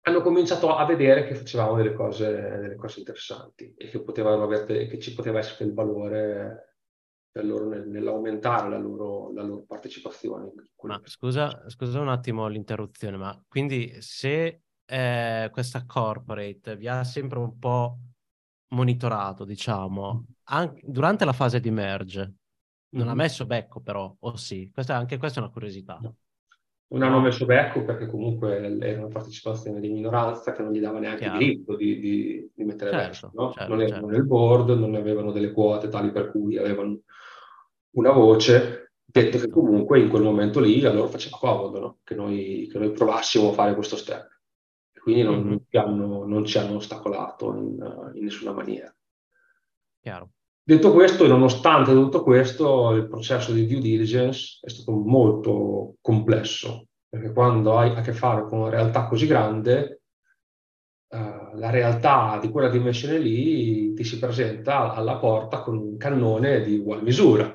hanno cominciato a vedere che facevamo delle cose, delle cose interessanti e che, potevano avere, che ci poteva essere del valore nel, nell'aumentare la loro, la loro partecipazione. Ma scusa, scusa, un attimo l'interruzione, ma quindi se eh, questa corporate vi ha sempre un po' monitorato, diciamo, anche durante la fase di merge, non mm-hmm. ha messo becco però, o sì? Questa, anche questa è una curiosità. No. Non hanno messo becco perché comunque era una partecipazione di minoranza che non gli dava neanche Chiaro. il diritto di, di, di mettere certo, becco. No? Certo, non erano certo. nel board, non avevano delle quote tali per cui avevano una voce, detto che comunque in quel momento lì a loro faceva comodo no? che, noi, che, noi, provassimo a fare questo step. E quindi non, mm-hmm. ci, hanno, non ci, hanno, ostacolato in, in nessuna maniera. Chiaro. Detto questo, nonostante tutto questo, il processo di due diligence è stato molto complesso, perché quando hai a che fare con una realtà così grande, uh, la realtà di quella dimensione lì ti si presenta alla porta con un cannone di uguale misura.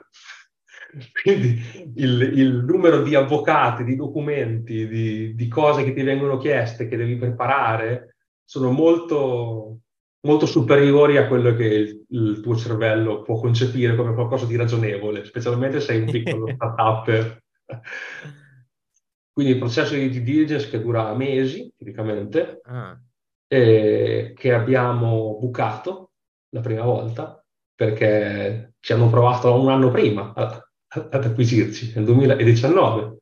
[LAUGHS] Quindi il, il, numero di avvocati, di documenti, di, di, cose che ti vengono chieste, che devi preparare, sono molto, molto superiori a quello che il, il, tuo cervello può concepire come qualcosa di ragionevole, specialmente se sei un [LAUGHS] piccolo startup. Quindi il processo di due diligence che dura mesi, tipicamente, ah. Eh, che abbiamo bucato la prima volta, perché ci hanno provato un anno prima ad, ad acquisirci, nel 2019,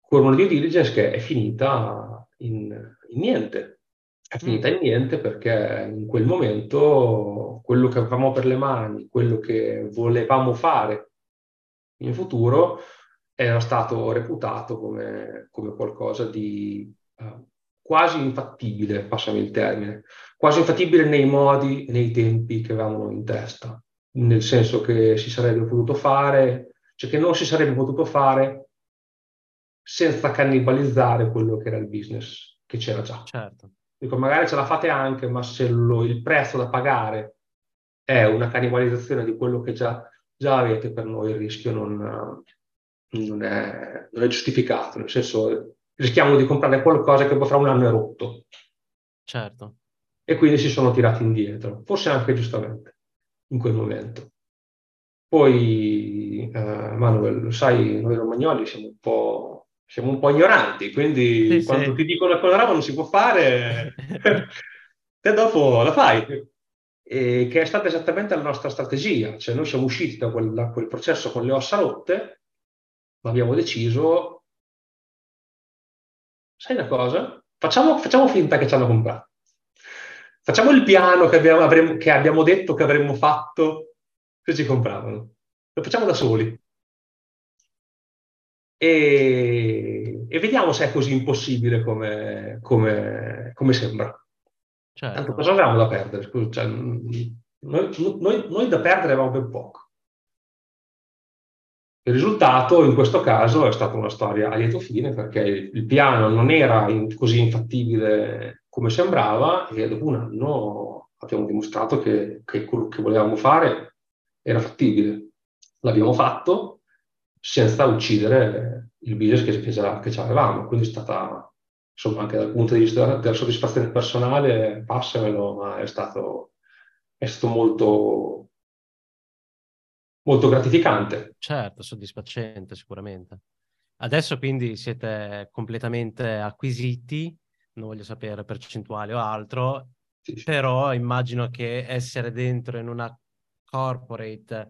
con una due diligence che è finita in, in niente. È finita in niente perché in quel momento quello che avevamo per le mani, quello che volevamo fare in futuro era stato reputato come, come qualcosa di uh, quasi infattibile, passami il termine, quasi infattibile nei modi e nei tempi che avevamo in testa, nel senso che si sarebbe potuto fare, cioè che non si sarebbe potuto fare senza cannibalizzare quello che era il business che c'era già. Certo. Dico, magari ce la fate anche, ma se lo, il prezzo da pagare è una cannibalizzazione di quello che già, già avete, per noi il rischio non, non, è, non, è, giustificato. Nel senso, rischiamo di comprare qualcosa che poi fra un anno è rotto. Certo. E quindi si sono tirati indietro, forse anche giustamente, in quel momento. Poi, eh, Manuel, lo sai, noi romagnoli siamo un po' siamo un po' ignoranti, quindi sì, quando sì. ti dicono che una roba non si può fare, [LAUGHS] te dopo la fai. E che è stata esattamente la nostra strategia, cioè noi siamo usciti da quel, da quel processo con le ossa rotte, ma abbiamo deciso, sai una cosa? Facciamo, facciamo finta che ci hanno comprato. Facciamo il piano che abbiamo, avremmo, che abbiamo detto che avremmo fatto se ci compravano. Lo facciamo da soli e, e, vediamo se è così impossibile come, come, come sembra. Certo. Tanto cosa avevamo da perdere? Scusa, cioè, noi, noi, noi, da perdere avevamo ben poco. Il risultato in questo caso è stata una storia a lieto fine perché il piano non era in, così infattibile come sembrava e dopo un anno abbiamo dimostrato che, che quello che volevamo fare era fattibile. L'abbiamo fatto senza uccidere il business che, che, già, che già avevamo. Quindi è stata, insomma, anche dal punto di vista della soddisfazione personale, passamelo, ma è stato, è stato molto, molto gratificante. Certo, soddisfacente sicuramente. Adesso quindi siete completamente acquisiti, non voglio sapere percentuale o altro, sì, però immagino che essere dentro in una corporate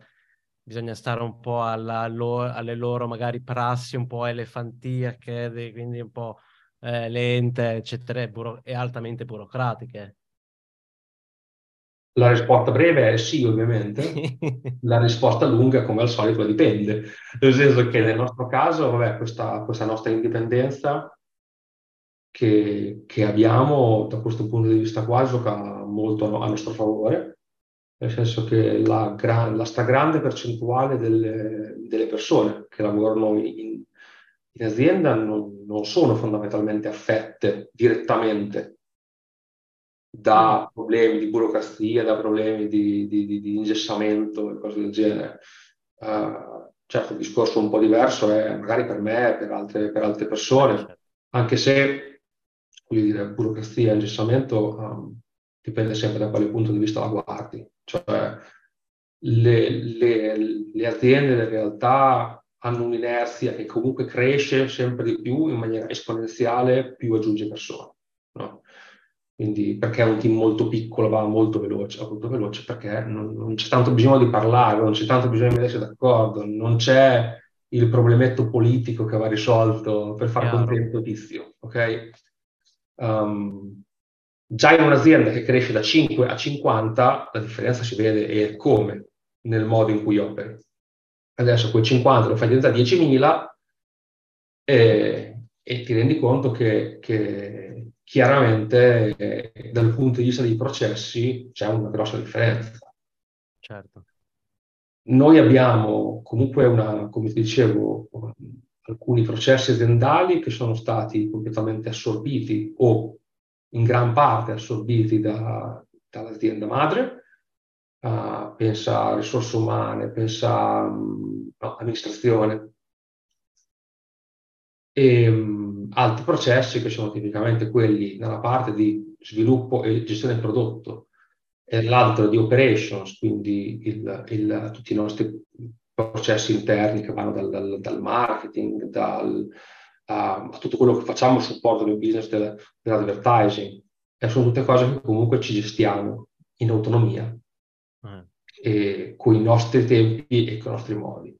bisogna stare un po' alla, alle loro magari prassi un po' elefantiache, quindi un po' eh, lente, eccetera, e, buro- e altamente burocratiche. La risposta breve è sì, ovviamente. [LAUGHS] La risposta lunga, come al solito, dipende. Nel senso che nel nostro caso, vabbè, questa, questa nostra indipendenza che, che, abbiamo da questo punto di vista qua gioca molto a nostro favore nel senso che la, gran, la stragrande percentuale delle, delle, persone che lavorano in, in azienda non, non, sono fondamentalmente affette direttamente da mm. problemi di burocrazia, da problemi di, di, di, di ingessamento e cose del genere. Uh, certo, il discorso un po' diverso è magari per me e per altre, per altre persone, certo. anche se, voglio dire, burocrazia e ingessamento um, dipende sempre da quale punto di vista la guardi. Cioè, le, le, le aziende, le realtà hanno un'inerzia che comunque cresce sempre di più in maniera esponenziale più aggiunge persone. Quindi perché è un team molto piccolo va molto veloce, va molto veloce perché non, non, c'è tanto bisogno di parlare, non c'è tanto bisogno di mettersi d'accordo, non c'è il problemetto politico che va risolto per far Chiaro. contento Tizio, ok? Um, Già in un'azienda che cresce da 5 a 50, la differenza si vede e come nel modo in cui operi. Adesso quel 50 lo fai diventare 10.000 e, e, ti rendi conto che, che chiaramente eh, dal punto di vista dei processi c'è una grossa differenza. Certo. Noi abbiamo comunque una, come ti dicevo, alcuni processi aziendali che sono stati completamente assorbiti o in gran parte assorbiti da, dall'azienda madre, uh, pensa a risorse umane, pensa a um, no, amministrazione e um, altri processi che sono tipicamente quelli dalla parte di sviluppo e gestione del prodotto, e l'altro di operations, quindi il, il, tutti i nostri processi interni che vanno dal, dal, dal marketing, dal, a, a, tutto quello che facciamo supporto del business del, dell'advertising. E sono tutte cose che comunque ci gestiamo in autonomia, eh. e, con i nostri tempi e con i nostri modi.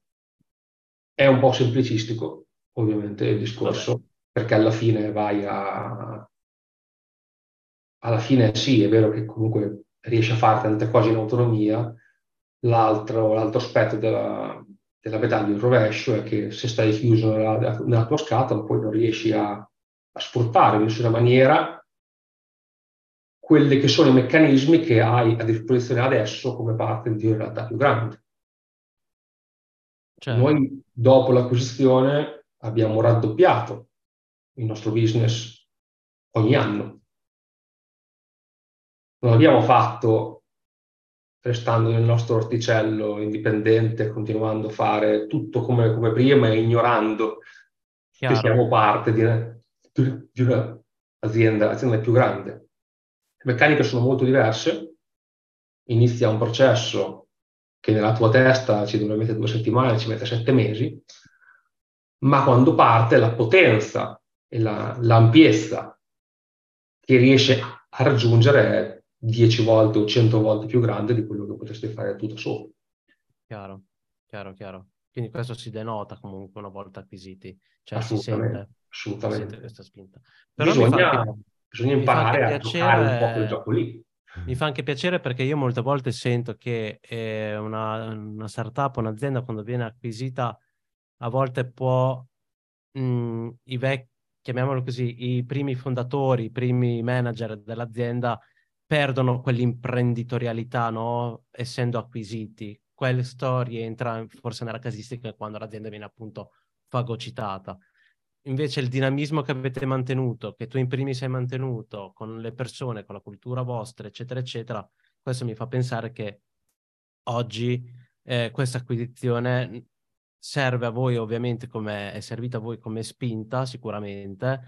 È un po' semplicistico, ovviamente, il discorso, Vabbè. perché alla fine vai a... Alla fine sì, è vero che comunque riesci a fare tante cose in autonomia, l'altro, l'altro aspetto della, della medaglia in rovescio è che se stai chiuso nella, nella tua scatola poi non riesci a, a sfruttare in nessuna maniera quelli che sono i meccanismi che hai a disposizione adesso come parte di una realtà più grande. Certo. Noi dopo l'acquisizione abbiamo raddoppiato il nostro business ogni anno. Non abbiamo fatto restando nel nostro orticello indipendente, continuando a fare tutto come, come prima e ignorando Chiaro. che siamo parte di, di un'azienda, l'azienda più grande. Le meccaniche sono molto diverse, inizia un processo che nella tua testa ci dovrebbe mettere due settimane, ci mette sette mesi, ma quando parte la potenza e la, l'ampiezza che riesce a raggiungere è 10 volte o 100 volte più grande di quello che potresti fare tu da solo. Chiaro, chiaro, chiaro. Quindi questo si denota comunque una volta acquisiti, cioè assolutamente, si sente, assolutamente. Si sente questa spinta. Però bisogna, anche, bisogna imparare a giocare un po' quel gioco lì. Mi fa anche piacere perché io molte volte sento che eh, una, una startup, un'azienda quando viene acquisita a volte può mh, mm, i vecchi, chiamiamolo così, i primi fondatori, i primi manager dell'azienda perdono quell'imprenditorialità, no? Essendo acquisiti. Questo rientra forse nella casistica quando l'azienda viene appunto fagocitata. Invece il dinamismo che avete mantenuto, che tu in primis hai mantenuto con le persone, con la cultura vostra, eccetera, eccetera, questo mi fa pensare che oggi eh, questa acquisizione serve a voi ovviamente come è servita a voi come spinta sicuramente,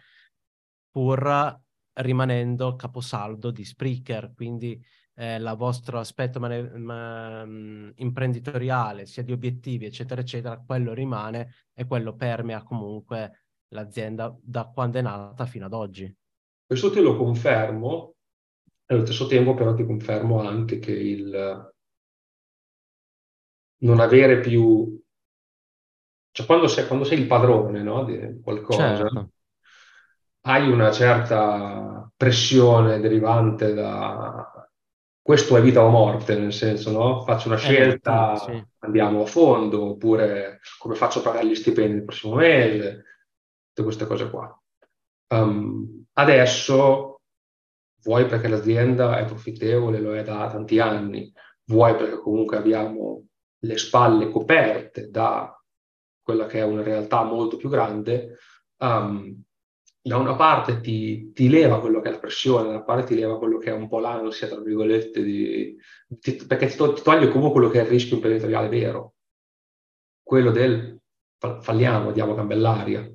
pur rimanendo caposaldo di Spreaker, quindi eh, il vostro aspetto mane- ma- mm, imprenditoriale, sia di obiettivi, eccetera, eccetera, quello rimane e quello permea comunque l'azienda da quando è nata fino ad oggi. Questo te lo confermo, allo stesso tempo però ti confermo anche che il non avere più... Cioè quando sei, quando sei il padrone no, di qualcosa, certo hai una certa pressione derivante da questo è vita o morte, nel senso, no? Faccio una eh, scelta, sì. andiamo a fondo, oppure come faccio a pagare gli stipendi il prossimo mese, tutte queste cose qua. Um, adesso, vuoi perché l'azienda è profittevole, lo è da tanti anni, vuoi perché comunque abbiamo le spalle coperte da quella che è una realtà molto più grande, um, da una parte ti, ti, leva quello che è la pressione, dall'altra parte ti leva quello che è un po' l'ansia, tra virgolette, di, ti, perché ti, ti, toglie comunque quello che è il rischio imprenditoriale vero, quello del falliamo, diamo gambe all'aria.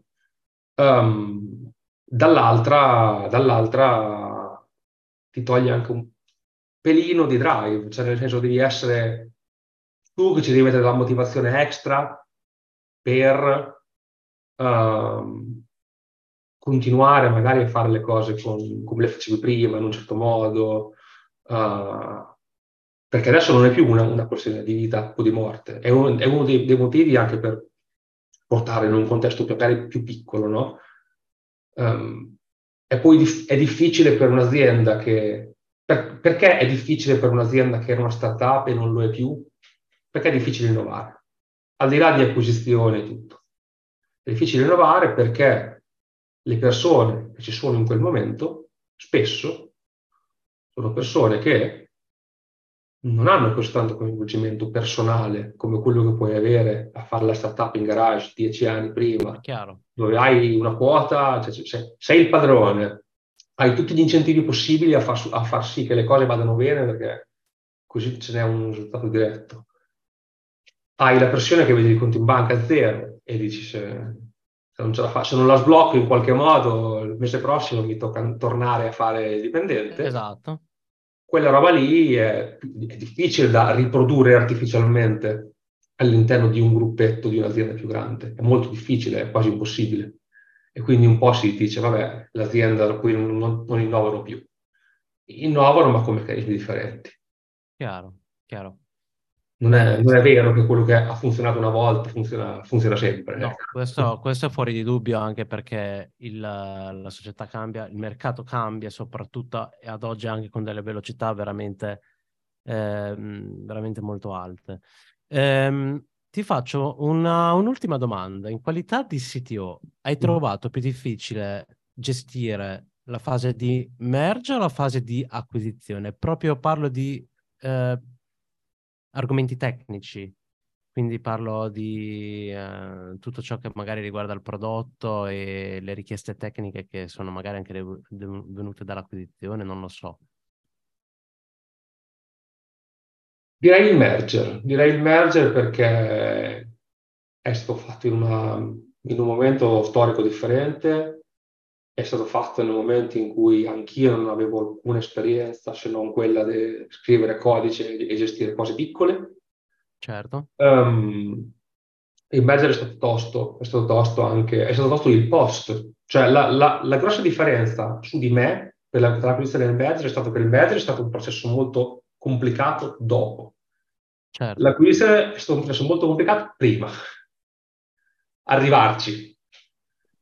Um, dall'altra, dall'altra ti toglie anche un pelino di drive, cioè nel senso devi essere tu che ci devi mettere la motivazione extra per... Um, continuare magari a fare le cose con, come le facevi prima, in un certo modo, uh, perché adesso non è più una, una, questione di vita o di morte, è, un, è uno dei, dei, motivi anche per portare in un contesto magari più piccolo, no? Um, e poi dif- è difficile per un'azienda che... Per, perché è difficile per un'azienda che era una startup e non lo è più? Perché è difficile innovare, al di là di acquisizione e tutto. È difficile innovare perché le persone che ci sono in quel momento spesso sono persone che non hanno così tanto coinvolgimento personale come quello che puoi avere a fare la startup in garage dieci anni prima, Chiaro. dove hai una quota, cioè, sei, sei, il padrone, hai tutti gli incentivi possibili a far, a far sì che le cose vadano bene perché così ce n'è un risultato diretto. Hai la pressione che vedi il conto in banca a zero e dici se se non ce la fa, se non la sblocco in qualche modo mese prossimo mi tocca tornare a fare dipendente. Esatto. Quella roba lì è, è difficile da riprodurre artificialmente all'interno di un gruppetto di un'azienda più grande. È molto difficile, è quasi impossibile. E quindi un po' si dice, vabbè, l'azienda da cui non, non innovano più. Innovano, ma con meccanismi differenti. Chiaro, chiaro. Non è, non è, vero che quello che ha funzionato una volta funziona, funziona sempre. No, questo, questo, è fuori di dubbio anche perché il, la società cambia, il mercato cambia soprattutto e ad oggi anche con delle velocità veramente, eh, veramente molto alte. Eh, ti faccio una, un'ultima domanda. In qualità di CTO, hai mm. trovato più difficile gestire la fase di merge o la fase di acquisizione? Proprio parlo di eh, argomenti tecnici, quindi parlo di eh, tutto ciò che magari riguarda il prodotto e le richieste tecniche che sono magari anche venute dall'acquisizione, non lo so. Direi il merger, direi il merger perché è stato fatto in, una, in un momento storico differente, è stato fatto nel momento in cui anch'io non avevo alcuna esperienza se non quella di scrivere codice e gestire cose piccole. Certo. Um, il merger è stato tosto, è stato tosto anche, è stato tosto il post. Cioè la, la, la grossa differenza su di me per la, per l'acquisizione del merger è stato che il merger è stato un processo molto complicato dopo. Certo. L'acquisizione è stato un processo molto complicato prima. Arrivarci,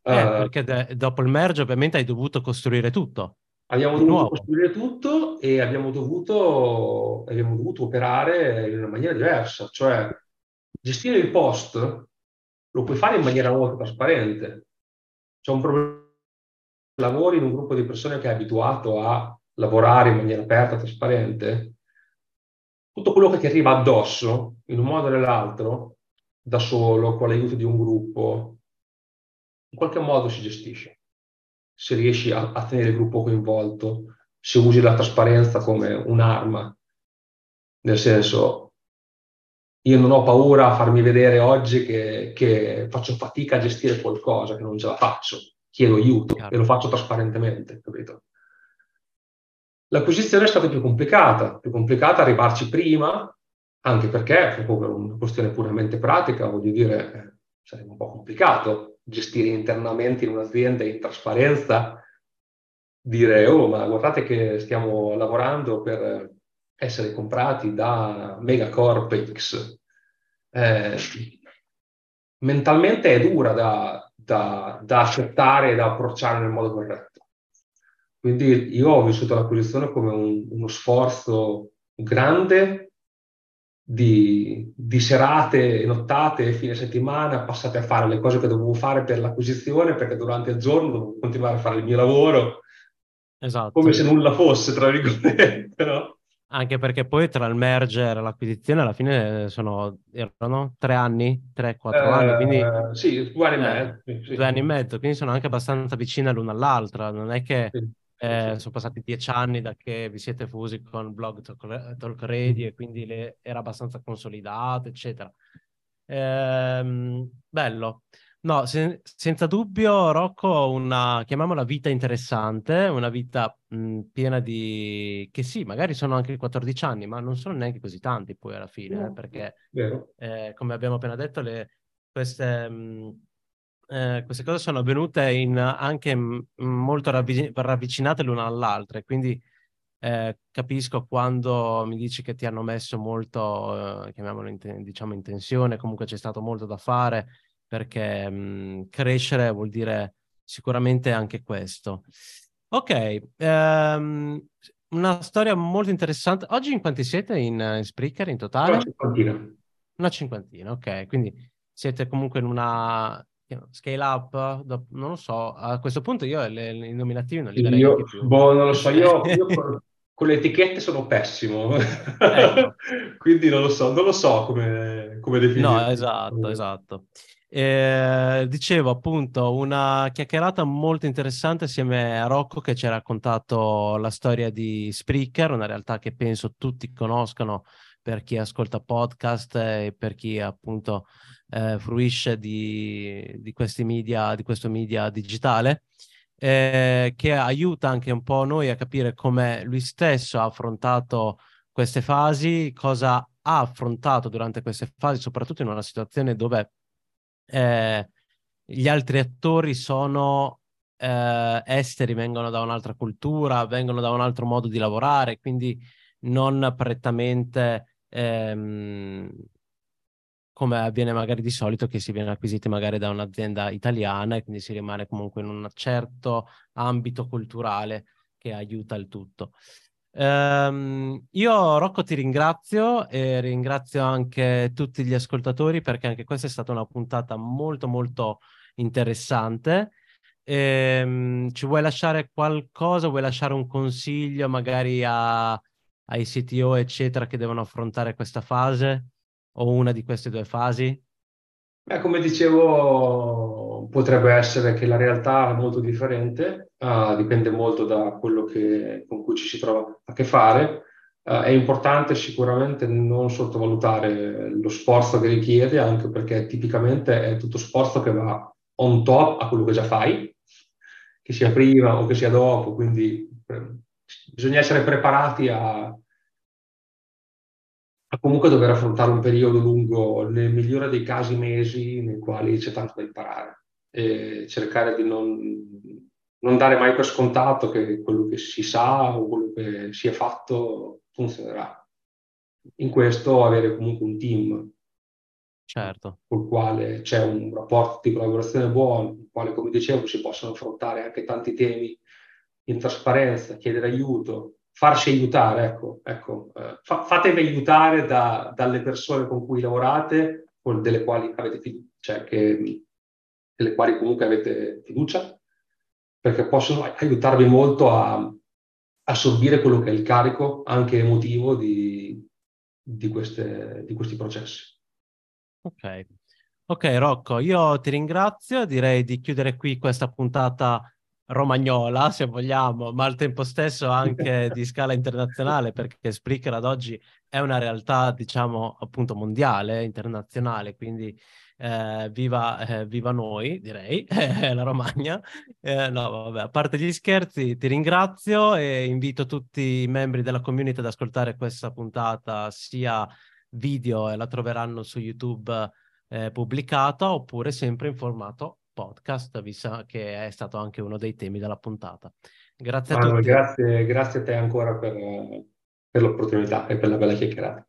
eh, uh, perché de- dopo il merge ovviamente hai dovuto costruire tutto. Abbiamo dovuto nuovo. costruire tutto e abbiamo dovuto, abbiamo dovuto operare in una maniera diversa, cioè gestire il post lo puoi fare in maniera molto trasparente. C'è un problema, lavori in un gruppo di persone che è abituato a lavorare in maniera aperta, trasparente, tutto quello che ti arriva addosso, in un modo o nell'altro, da solo, con l'aiuto di un gruppo, in qualche modo si gestisce. Se riesci a, a tenere il gruppo coinvolto, se usi la trasparenza come un'arma, nel senso, io non ho paura a farmi vedere oggi che, che faccio fatica a gestire qualcosa, che non ce la faccio, chiedo aiuto Chiaro. e lo faccio trasparentemente, capito? L'acquisizione è stata più complicata, più complicata arrivarci prima, anche perché, proprio per una questione puramente pratica, voglio dire, eh, sarebbe un po' complicato gestire internamente in un'azienda in trasparenza, dire oh ma guardate che stiamo lavorando per essere comprati da Megacorp X. Eh, mentalmente è dura da, da, da accettare e da approcciare nel modo corretto. Quindi io ho vissuto l'acquisizione come un, uno sforzo grande di, di, serate, nottate e fine settimana passate a fare le cose che dovevo fare per l'acquisizione, perché durante il giorno dovevo continuare a fare il mio lavoro. Esatto. Come se nulla fosse, tra virgolette, [LAUGHS] no? Anche perché poi tra il merger e l'acquisizione alla fine sono, erano tre anni, tre, quattro eh, anni, quindi... Sì, due anni e eh, mezzo. Sì, due anni e mezzo, quindi sono anche abbastanza vicine l'una all'altra, non è che... Sì eh, sono passati dieci anni da che vi siete fusi con Blog Talk, Talk Radio e quindi le, era abbastanza consolidato, eccetera. Ehm, bello. No, se, senza dubbio, Rocco, una, chiamiamola vita interessante, una vita mh, piena di... che sì, magari sono anche 14 anni, ma non sono neanche così tanti poi alla fine, eh, perché eh, come abbiamo appena detto, le, queste... Mh, eh, queste cose sono avvenute in, anche m- molto ravvic- ravvicinate l'una all'altra, quindi eh, capisco quando mi dici che ti hanno messo molto, eh, chiamiamolo in, diciamo in tensione, comunque c'è stato molto da fare perché mh, crescere vuol dire sicuramente anche questo. Ok, um, una storia molto interessante. Oggi in quanti siete in, in Spreaker in totale? Una cinquantina. Una cinquantina, ok. Quindi siete comunque in una scale up, non lo so, a questo punto io le, le, i nominativi non li darei io, più. Boh, non lo so, io, [LAUGHS] io con, con, le etichette sono pessimo, ecco. [LAUGHS] quindi non lo so, non lo so come, come definire. No, esatto, esatto. Eh, dicevo appunto una chiacchierata molto interessante assieme a Rocco che ci ha raccontato la storia di Spreaker, una realtà che penso tutti conoscano per chi ascolta podcast e per chi appunto eh, fruisce di, di, questi media, di questo media digitale. eh, che aiuta anche un po' noi a capire come lui stesso ha affrontato queste fasi, cosa ha affrontato durante queste fasi, soprattutto in una situazione dove eh, gli altri attori sono eh, esteri, vengono da un'altra cultura, vengono da un altro modo di lavorare, quindi non prettamente ehm, come avviene magari di solito che si viene acquisiti magari da un'azienda italiana e quindi si rimane comunque in un certo ambito culturale che aiuta il tutto. Um, io Rocco ti ringrazio e ringrazio anche tutti gli ascoltatori perché anche questa è stata una puntata molto molto interessante. E, um, ci vuoi lasciare qualcosa? Vuoi lasciare un consiglio magari a, ai CTO eccetera che devono affrontare questa fase o una di queste due fasi? Beh, come dicevo, potrebbe essere che la realtà è molto differente, uh, dipende molto da quello che, con cui ci si trova a che fare. Uh, è importante sicuramente non sottovalutare lo sforzo che richiede, anche perché tipicamente è tutto sforzo che va on top a quello che già fai, che sia prima o che sia dopo, quindi eh, bisogna essere preparati a, a comunque dover affrontare un periodo lungo, nel migliore dei casi mesi, nei quali c'è tanto da imparare e cercare di non, non dare mai per scontato che quello che si sa o quello che si è fatto funzionerà. In questo avere comunque un team certo. col quale c'è un rapporto di collaborazione buono, nel quale, come dicevo, si possono affrontare anche tanti temi in trasparenza, chiedere aiuto, farsi aiutare, ecco, ecco eh, fa- fatevi aiutare da, dalle persone con cui lavorate, con delle quali avete fiducia, cioè che, delle quali comunque avete fiducia, perché possono aiutarvi molto a assorbire quello che è il carico anche emotivo di, di, queste, di questi processi. Ok. Ok, Rocco, io ti ringrazio. Direi di chiudere qui questa puntata romagnola, se vogliamo, ma al tempo stesso [LAUGHS] anche di scala internazionale, perché Spreaker ad oggi è una realtà, diciamo, appunto mondiale, internazionale, quindi eh, viva, eh, viva, noi, direi, [LAUGHS] la Romagna. Eh, no, vabbè, a parte gli scherzi, ti ringrazio e invito tutti i membri della community ad ascoltare questa puntata sia video e la troveranno su YouTube eh, pubblicata oppure sempre in formato podcast, visto che è stato anche uno dei temi della puntata. Grazie a ah, tutti. Grazie, grazie a te ancora per, per l'opportunità e per la bella chiacchierata.